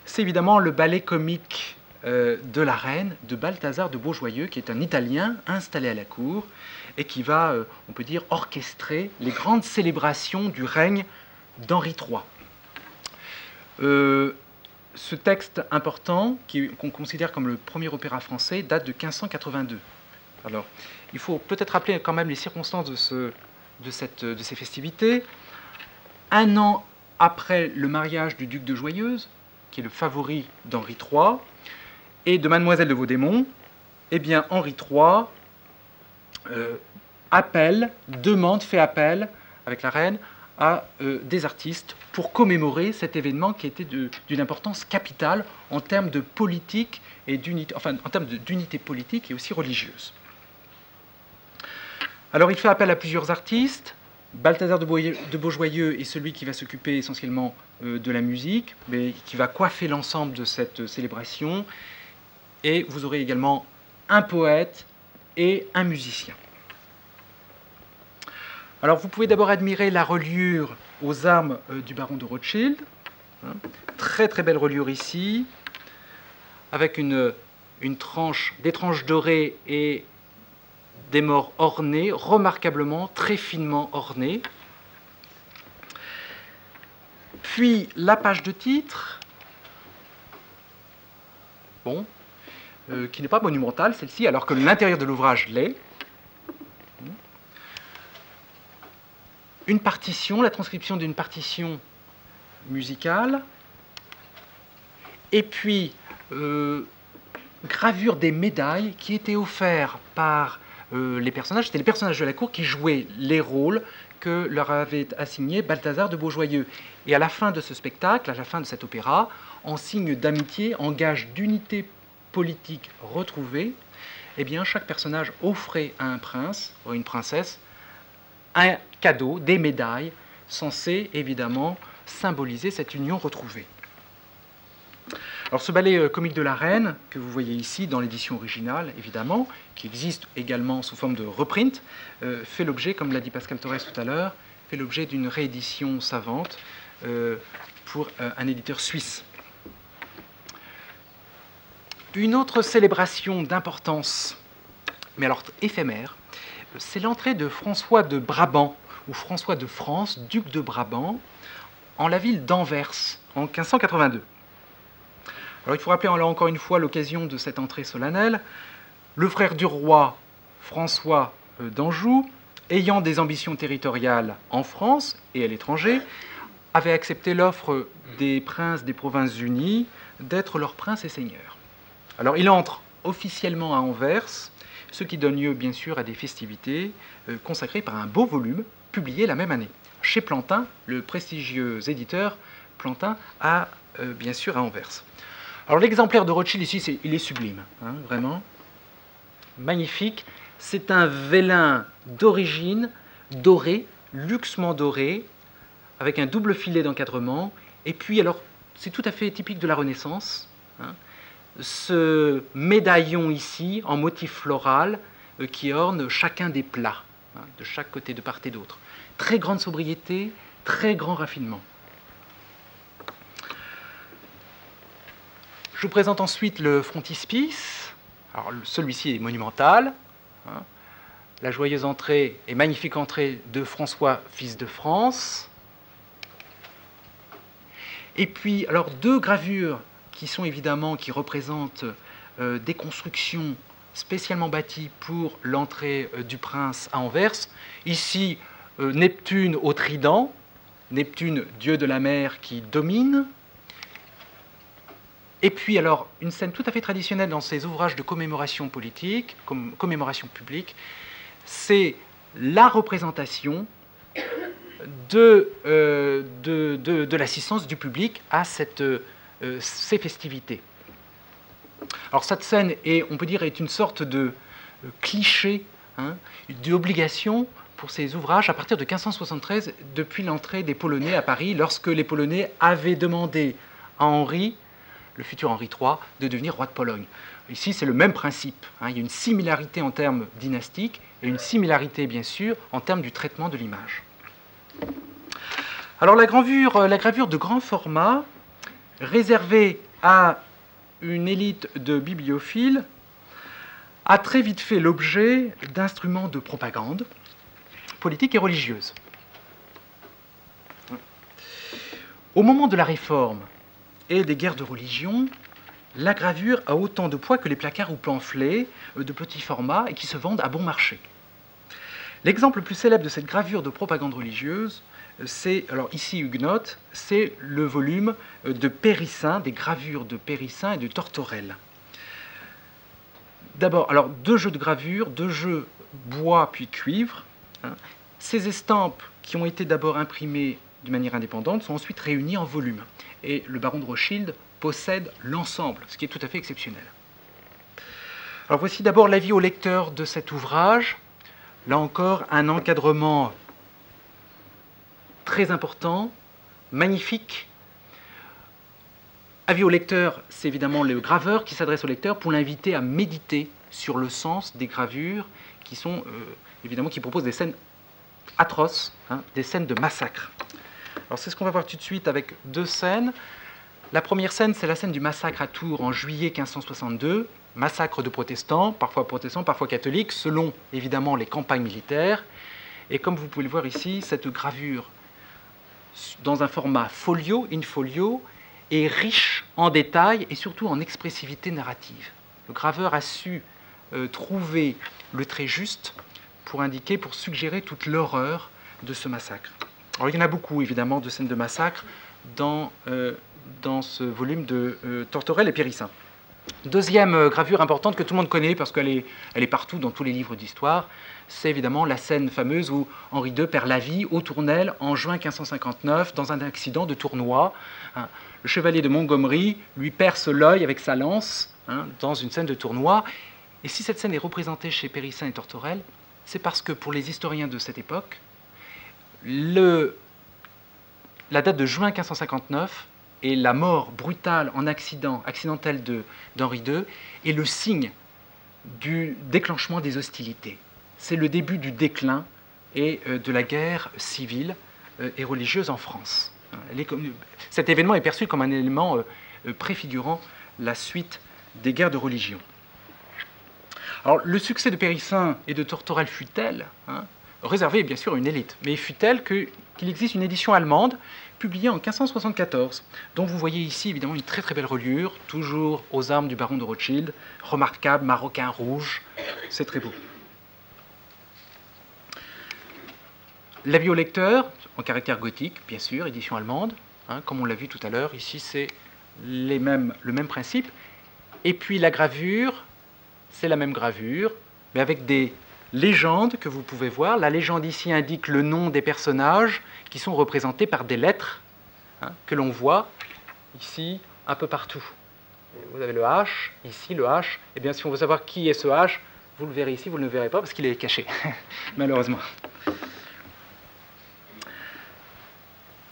c'est évidemment le ballet comique euh, de la reine de Balthazar de Beaujoyeux, qui est un Italien installé à la cour et qui va, euh, on peut dire, orchestrer les grandes célébrations du règne d'Henri III. Ce texte important, qu'on considère comme le premier opéra français, date de 1582. Alors, il faut peut-être rappeler quand même les circonstances de, ces festivités. Un an après le mariage du duc de Joyeuse, qui est le favori d'Henri III, et de mademoiselle de Vaudémont, eh bien, Henri III euh, appelle, demande, fait appel avec la reine à euh, des artistes pour commémorer cet événement qui était d'une importance capitale en termes de politique et d'unité, enfin en termes d'unité politique et aussi religieuse. Alors il fait appel à plusieurs artistes. Balthazar de Beaujoyeux est celui qui va s'occuper essentiellement euh, de la musique, mais qui va coiffer l'ensemble de cette célébration. Et vous aurez également un poète et un musicien. Alors vous pouvez d'abord admirer la reliure aux armes euh, du baron de Rothschild. Hein. très très belle reliure ici, avec des tranches dorées et des morts ornées, remarquablement, très finement ornées. Puis la page de titre, bon, euh, qui n'est pas monumentale celle-ci, alors que l'intérieur de l'ouvrage l'est. Une partition, la transcription d'une partition musicale, et puis euh, gravure des médailles qui étaient offertes par euh, les personnages. C'était les personnages de la cour qui jouaient les rôles que leur avait assigné Balthazar de Beaujoyeux. Et à la fin de ce spectacle, à la fin de cet opéra, en signe d'amitié, en gage d'unité politique retrouvée, eh bien, chaque personnage offrait à un prince ou à une princesse un cadeau, des médailles, censées évidemment symboliser cette union retrouvée. Alors ce ballet euh, comique de la reine, que vous voyez ici dans l'édition originale, évidemment, qui existe également sous forme de reprint, euh, fait l'objet, comme l'a dit Pascal Torres tout à l'heure, fait l'objet d'une réédition savante euh, pour un éditeur suisse. Une autre célébration d'importance, mais alors éphémère, c'est l'entrée de François de Brabant, ou François de France, duc de Brabant, en la ville d'Anvers, en 1582. Alors il faut rappeler encore une fois l'occasion de cette entrée solennelle. Le frère du roi, François euh, d'Anjou, ayant des ambitions territoriales en France et à l'étranger, avait accepté l'offre des princes des Provinces-Unies d'être leur prince et seigneur. Alors il entre officiellement à Anvers ce qui donne lieu bien sûr à des festivités euh, consacrées par un beau volume publié la même année. Chez Plantin, le prestigieux éditeur Plantin a euh, bien sûr à Anvers. Alors l'exemplaire de Rothschild ici, il est sublime, hein, vraiment magnifique. C'est un vélin d'origine doré, luxement doré, avec un double filet d'encadrement. Et puis alors, c'est tout à fait typique de la Renaissance. Hein ce médaillon ici en motif floral euh, qui orne chacun des plats, hein, de chaque côté, de part et d'autre. Très grande sobriété, très grand raffinement. Je vous présente ensuite le frontispice. Alors celui-ci est monumental. Hein. La joyeuse entrée et magnifique entrée de François, fils de France. Et puis, alors deux gravures qui sont évidemment, qui représentent euh, des constructions spécialement bâties pour l'entrée euh, du prince à Anvers. Ici, euh, Neptune au trident, Neptune, dieu de la mer qui domine. Et puis alors, une scène tout à fait traditionnelle dans ces ouvrages de commémoration politique, commémoration publique, c'est la représentation de, euh, de, l'assistance du public à cette, ces festivités. Alors cette scène, est, on peut dire, est une sorte de cliché, hein, d'obligation pour ces ouvrages à partir de 1573, depuis l'entrée des Polonais à Paris, lorsque les Polonais avaient demandé à Henri, le futur Henri III, de devenir roi de Pologne. Ici, c'est le même principe. Hein. il y a une similarité en termes dynastiques et une similarité, bien sûr, en termes du traitement de l'image. Alors, la gravure, euh, la gravure de grand format, réservée à une élite de bibliophiles, a très vite fait l'objet d'instruments de propagande politique et religieuse. Au moment de la Réforme et des guerres de religion, la gravure a autant de poids que les placards ou pamphlets de petit format et qui se vendent à bon marché. L'exemple le plus célèbre de cette gravure de propagande religieuse, c'est, alors ici Huguenote, c'est le volume de Périssin, des gravures de Périssin et de Tortorel. D'abord, alors deux jeux de gravure, deux jeux bois puis cuivre. Hein. Ces estampes qui ont été d'abord imprimées de manière indépendante sont ensuite réunies en volume. Et le baron de Rothschild possède l'ensemble, ce qui est tout à fait exceptionnel. Alors voici d'abord l'avis au lecteur de cet ouvrage. Là encore, un encadrement très important, magnifique. Avis au lecteur, c'est évidemment le graveur qui s'adresse au lecteur pour l'inviter à méditer sur le sens des gravures qui sont euh, évidemment qui proposent des scènes atroces, hein, des scènes de massacre. Alors c'est ce qu'on va voir tout de suite avec deux scènes. La première scène, c'est la scène du massacre à Tours en juillet 1562, massacre de protestants, parfois protestants, parfois catholiques, selon évidemment les campagnes militaires. Et comme vous pouvez le voir ici, cette gravure dans un format folio, in folio, est riche en détails et surtout en expressivité narrative. Le graveur a su euh, trouver le trait juste pour indiquer, pour suggérer toute l'horreur de ce massacre. Alors, il y en a beaucoup, évidemment, de scènes de massacre dans, euh, ce volume de euh, Tortorel et Périssin. Deuxième euh, gravure importante que tout le monde connaît parce qu'elle est, partout dans tous les livres d'histoire, c'est évidemment la scène fameuse où Henri II perd la vie au Tournelle en juin 1559 dans un accident de tournoi. Hein. Le chevalier de Montgomery lui perce l'œil avec sa lance hein, dans une scène de tournoi. Et si cette scène est représentée chez Périssin et Tortorel, c'est parce que pour les historiens de cette époque, la date de juin 1559 et la mort brutale en accident, accidentel d'Henri II est le signe du déclenchement des hostilités. C'est le début du déclin et euh, de la guerre civile euh, et religieuse en France. Cet événement est perçu comme un élément euh, préfigurant la suite des guerres de religion. Alors, le succès de Périssin et de Tortorel fut tel, hein, réservé bien sûr à une élite, mais fut tel qu'il existe une édition allemande publiée en 1574, dont vous voyez ici évidemment une très très belle reliure, toujours aux armes du baron de Rothschild, remarquable, marocain rouge, c'est très beau. L'avis au lecteur, en caractère gothique, bien sûr, édition allemande, hein, comme on l'a vu tout à l'heure, ici c'est le même principe. Et puis la gravure, c'est la même gravure, mais avec des légendes que vous pouvez voir. La légende ici indique le nom des personnages qui sont représentés par des lettres hein, que l'on voit ici un peu partout. Vous avez le H, ici le H. Et eh bien, si on veut savoir qui est ce H, vous le verrez ici, vous ne le verrez pas parce qu'il est caché, malheureusement.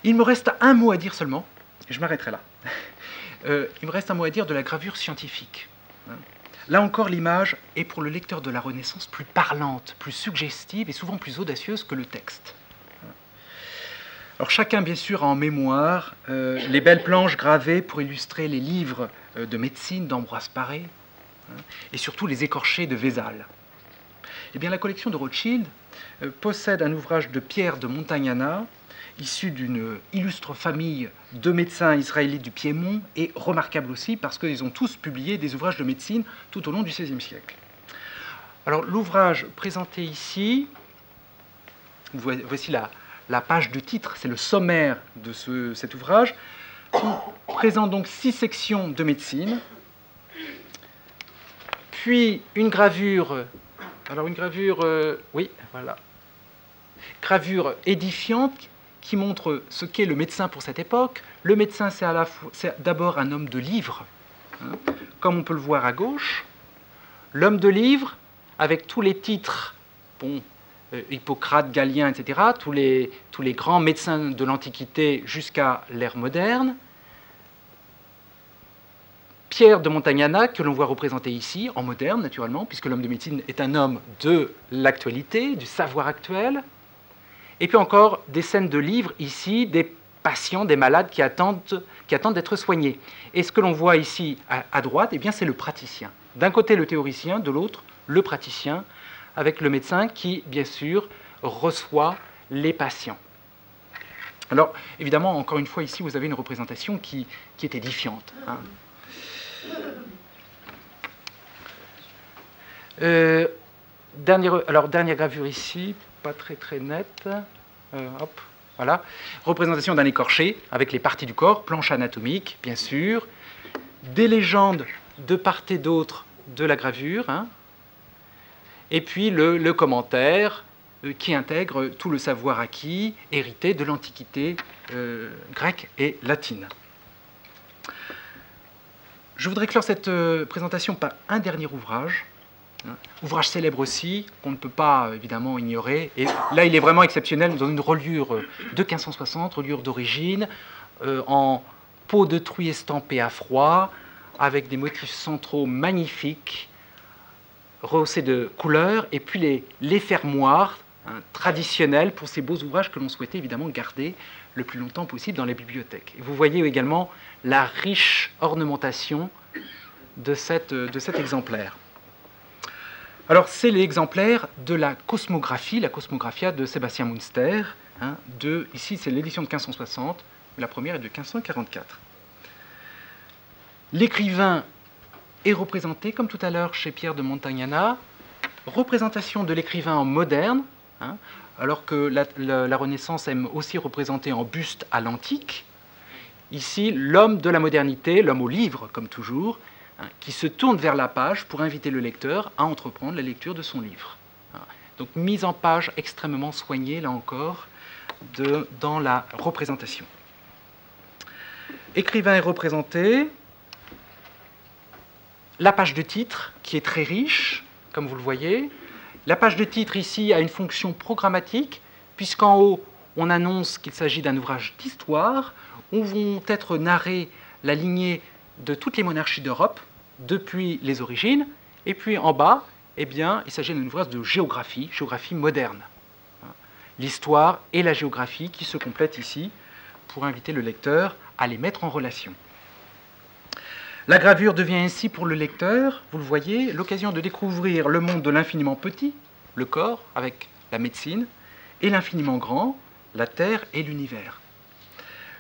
Il me reste un mot à dire seulement, je m'arrêterai là. Euh, il me reste un mot à dire de la gravure scientifique. Là encore, l'image est pour le lecteur de la Renaissance plus parlante, plus suggestive et souvent plus audacieuse que le texte. Alors chacun, bien sûr, a en mémoire euh, les belles planches gravées pour illustrer les livres euh, de médecine d'Ambroise Paré hein, et surtout les écorchés de Vézal. Eh bien, la collection de Rothschild euh, possède un ouvrage de Pierre de Montagnana issu d'une illustre famille de médecins israélites du Piémont, et remarquable aussi parce qu'ils ont tous publié des ouvrages de médecine tout au long du XVIe siècle. Alors l'ouvrage présenté ici, voici la, page de titre, c'est le sommaire de ce, cet ouvrage, présente donc six sections de médecine, puis une gravure Alors une gravure, euh, oui, voilà. Gravure édifiante qui montre ce qu'est le médecin pour cette époque. Le médecin, c'est d'abord un homme de livre, hein, comme on peut le voir à gauche. L'homme de livre, avec tous les titres, bon, euh, Hippocrate, Galien, etc., tous les, tous les grands médecins de l'Antiquité jusqu'à l'ère moderne. Pierre de Montagnana, que l'on voit représenté ici, en moderne naturellement, puisque l'homme de médecine est un homme de l'actualité, du savoir actuel. Et puis encore des scènes de livres ici, des patients, des malades qui attendent, qui attendent d'être soignés. Et ce que l'on voit ici à, droite, eh bien, c'est le praticien. D'un côté le théoricien, de l'autre le praticien, avec le médecin qui, bien sûr, reçoit les patients. Alors, évidemment, encore une fois, ici, vous avez une représentation qui, qui est édifiante. Hein. Euh, dernière, alors, dernière gravure ici, pas très très nette. Euh, hop, voilà. Représentation d'un écorché avec les parties du corps, planche anatomique, bien sûr. Des légendes de part et d'autre de la gravure. Hein. Et puis le, commentaire euh, qui intègre tout le savoir acquis, hérité de l'Antiquité grecque et latine. Je voudrais clore cette euh, présentation par un dernier ouvrage. Ouvrage célèbre aussi, qu'on ne peut pas évidemment ignorer. Et là, il est vraiment exceptionnel dans une reliure euh, de 1560, reliure d'origine, euh, en peau de truie estampée à froid, avec des motifs centraux magnifiques, rehaussés de couleurs, et puis les, fermoirs hein, traditionnels pour ces beaux ouvrages que l'on souhaitait évidemment garder le plus longtemps possible dans les bibliothèques. Et vous voyez également la riche ornementation de cet exemplaire. Alors c'est l'exemplaire de la cosmographie, la cosmographia de Sébastien Munster. Hein, ici c'est l'édition de 1560, la première est de 1544. L'écrivain est représenté, comme tout à l'heure chez Pierre de Montagnana, représentation de l'écrivain en moderne, hein, alors que la, la, Renaissance aime aussi représenter en buste à l'antique, Ici, l'homme de la modernité, l'homme au livre, comme toujours, hein, qui se tourne vers la page pour inviter le lecteur à entreprendre la lecture de son livre. Hein. Donc, mise en page extrêmement soignée, là encore, dans la représentation. Écrivain est représenté. La page de titre, qui est très riche, comme vous le voyez. La page de titre, ici, a une fonction programmatique, puisqu'en haut, on annonce qu'il s'agit d'un ouvrage d'histoire, où vont être narrées la lignée de toutes les monarchies d'Europe, depuis les origines, et puis en bas, eh bien, il s'agit d'un ouvrage de géographie, géographie moderne. L'histoire et la géographie qui se complètent ici pour inviter le lecteur à les mettre en relation. La gravure devient ainsi pour le lecteur, vous le voyez, l'occasion de découvrir le monde de l'infiniment petit, le corps avec la médecine, et l'infiniment grand, la Terre et l'univers.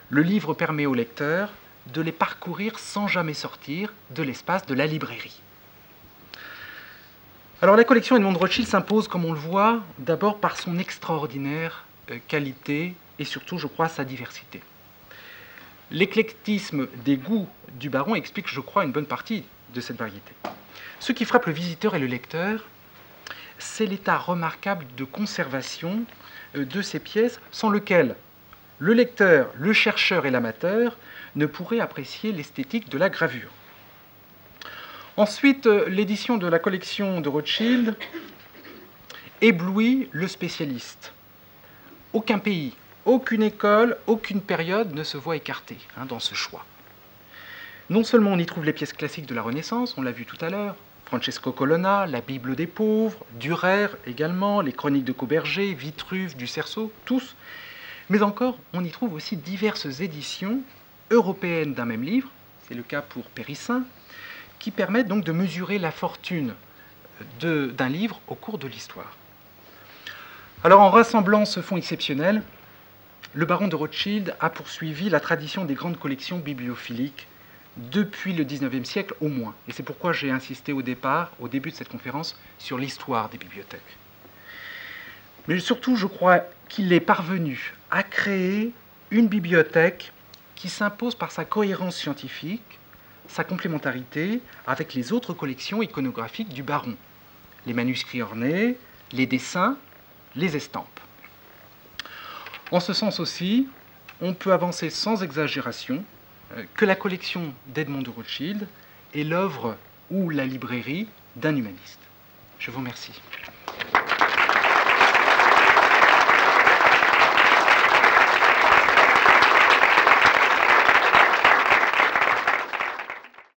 Le livre permet au lecteur de les parcourir sans jamais sortir de l'espace de la librairie. Alors la collection Edmond Rothschild s'impose, comme on le voit, d'abord par son extraordinaire euh, qualité et surtout, je crois, sa diversité. L'éclectisme des goûts du baron explique, je crois, une bonne partie de cette variété. Ce qui frappe le visiteur et le lecteur, c'est l'état remarquable de conservation euh, de ces pièces, sans lequel le lecteur, le chercheur et l'amateur ne pourraient apprécier l'esthétique de la gravure. Ensuite, euh, l'édition de la collection de Rothschild éblouit le spécialiste. Aucun pays, aucune école, aucune période ne se voit écartée hein, dans ce choix. Non seulement on y trouve les pièces classiques de la Renaissance, on l'a vu tout à l'heure, Francesco Colonna, la Bible des pauvres, Durer également, les chroniques de Cauberger, Vitruve, du Cerceau, tous, mais encore, on y trouve aussi diverses éditions européennes d'un même livre, c'est le cas pour Périssin, qui permettent donc de mesurer la fortune d'un livre au cours de l'histoire. Alors en rassemblant ce fonds exceptionnel, le baron de Rothschild a poursuivi la tradition des grandes collections bibliophiliques depuis le XIXe siècle au moins. Et c'est pourquoi j'ai insisté au départ, au début de cette conférence, sur l'histoire des bibliothèques. Mais surtout, je crois qu'il est parvenu à créer une bibliothèque qui s'impose par sa cohérence scientifique, sa complémentarité avec les autres collections iconographiques du baron. les manuscrits ornés, les dessins, les estampes. En ce sens aussi, on peut avancer sans exagération euh, que la collection d'Edmond de Rothschild est l'œuvre ou la librairie d'un humaniste. Je vous remercie.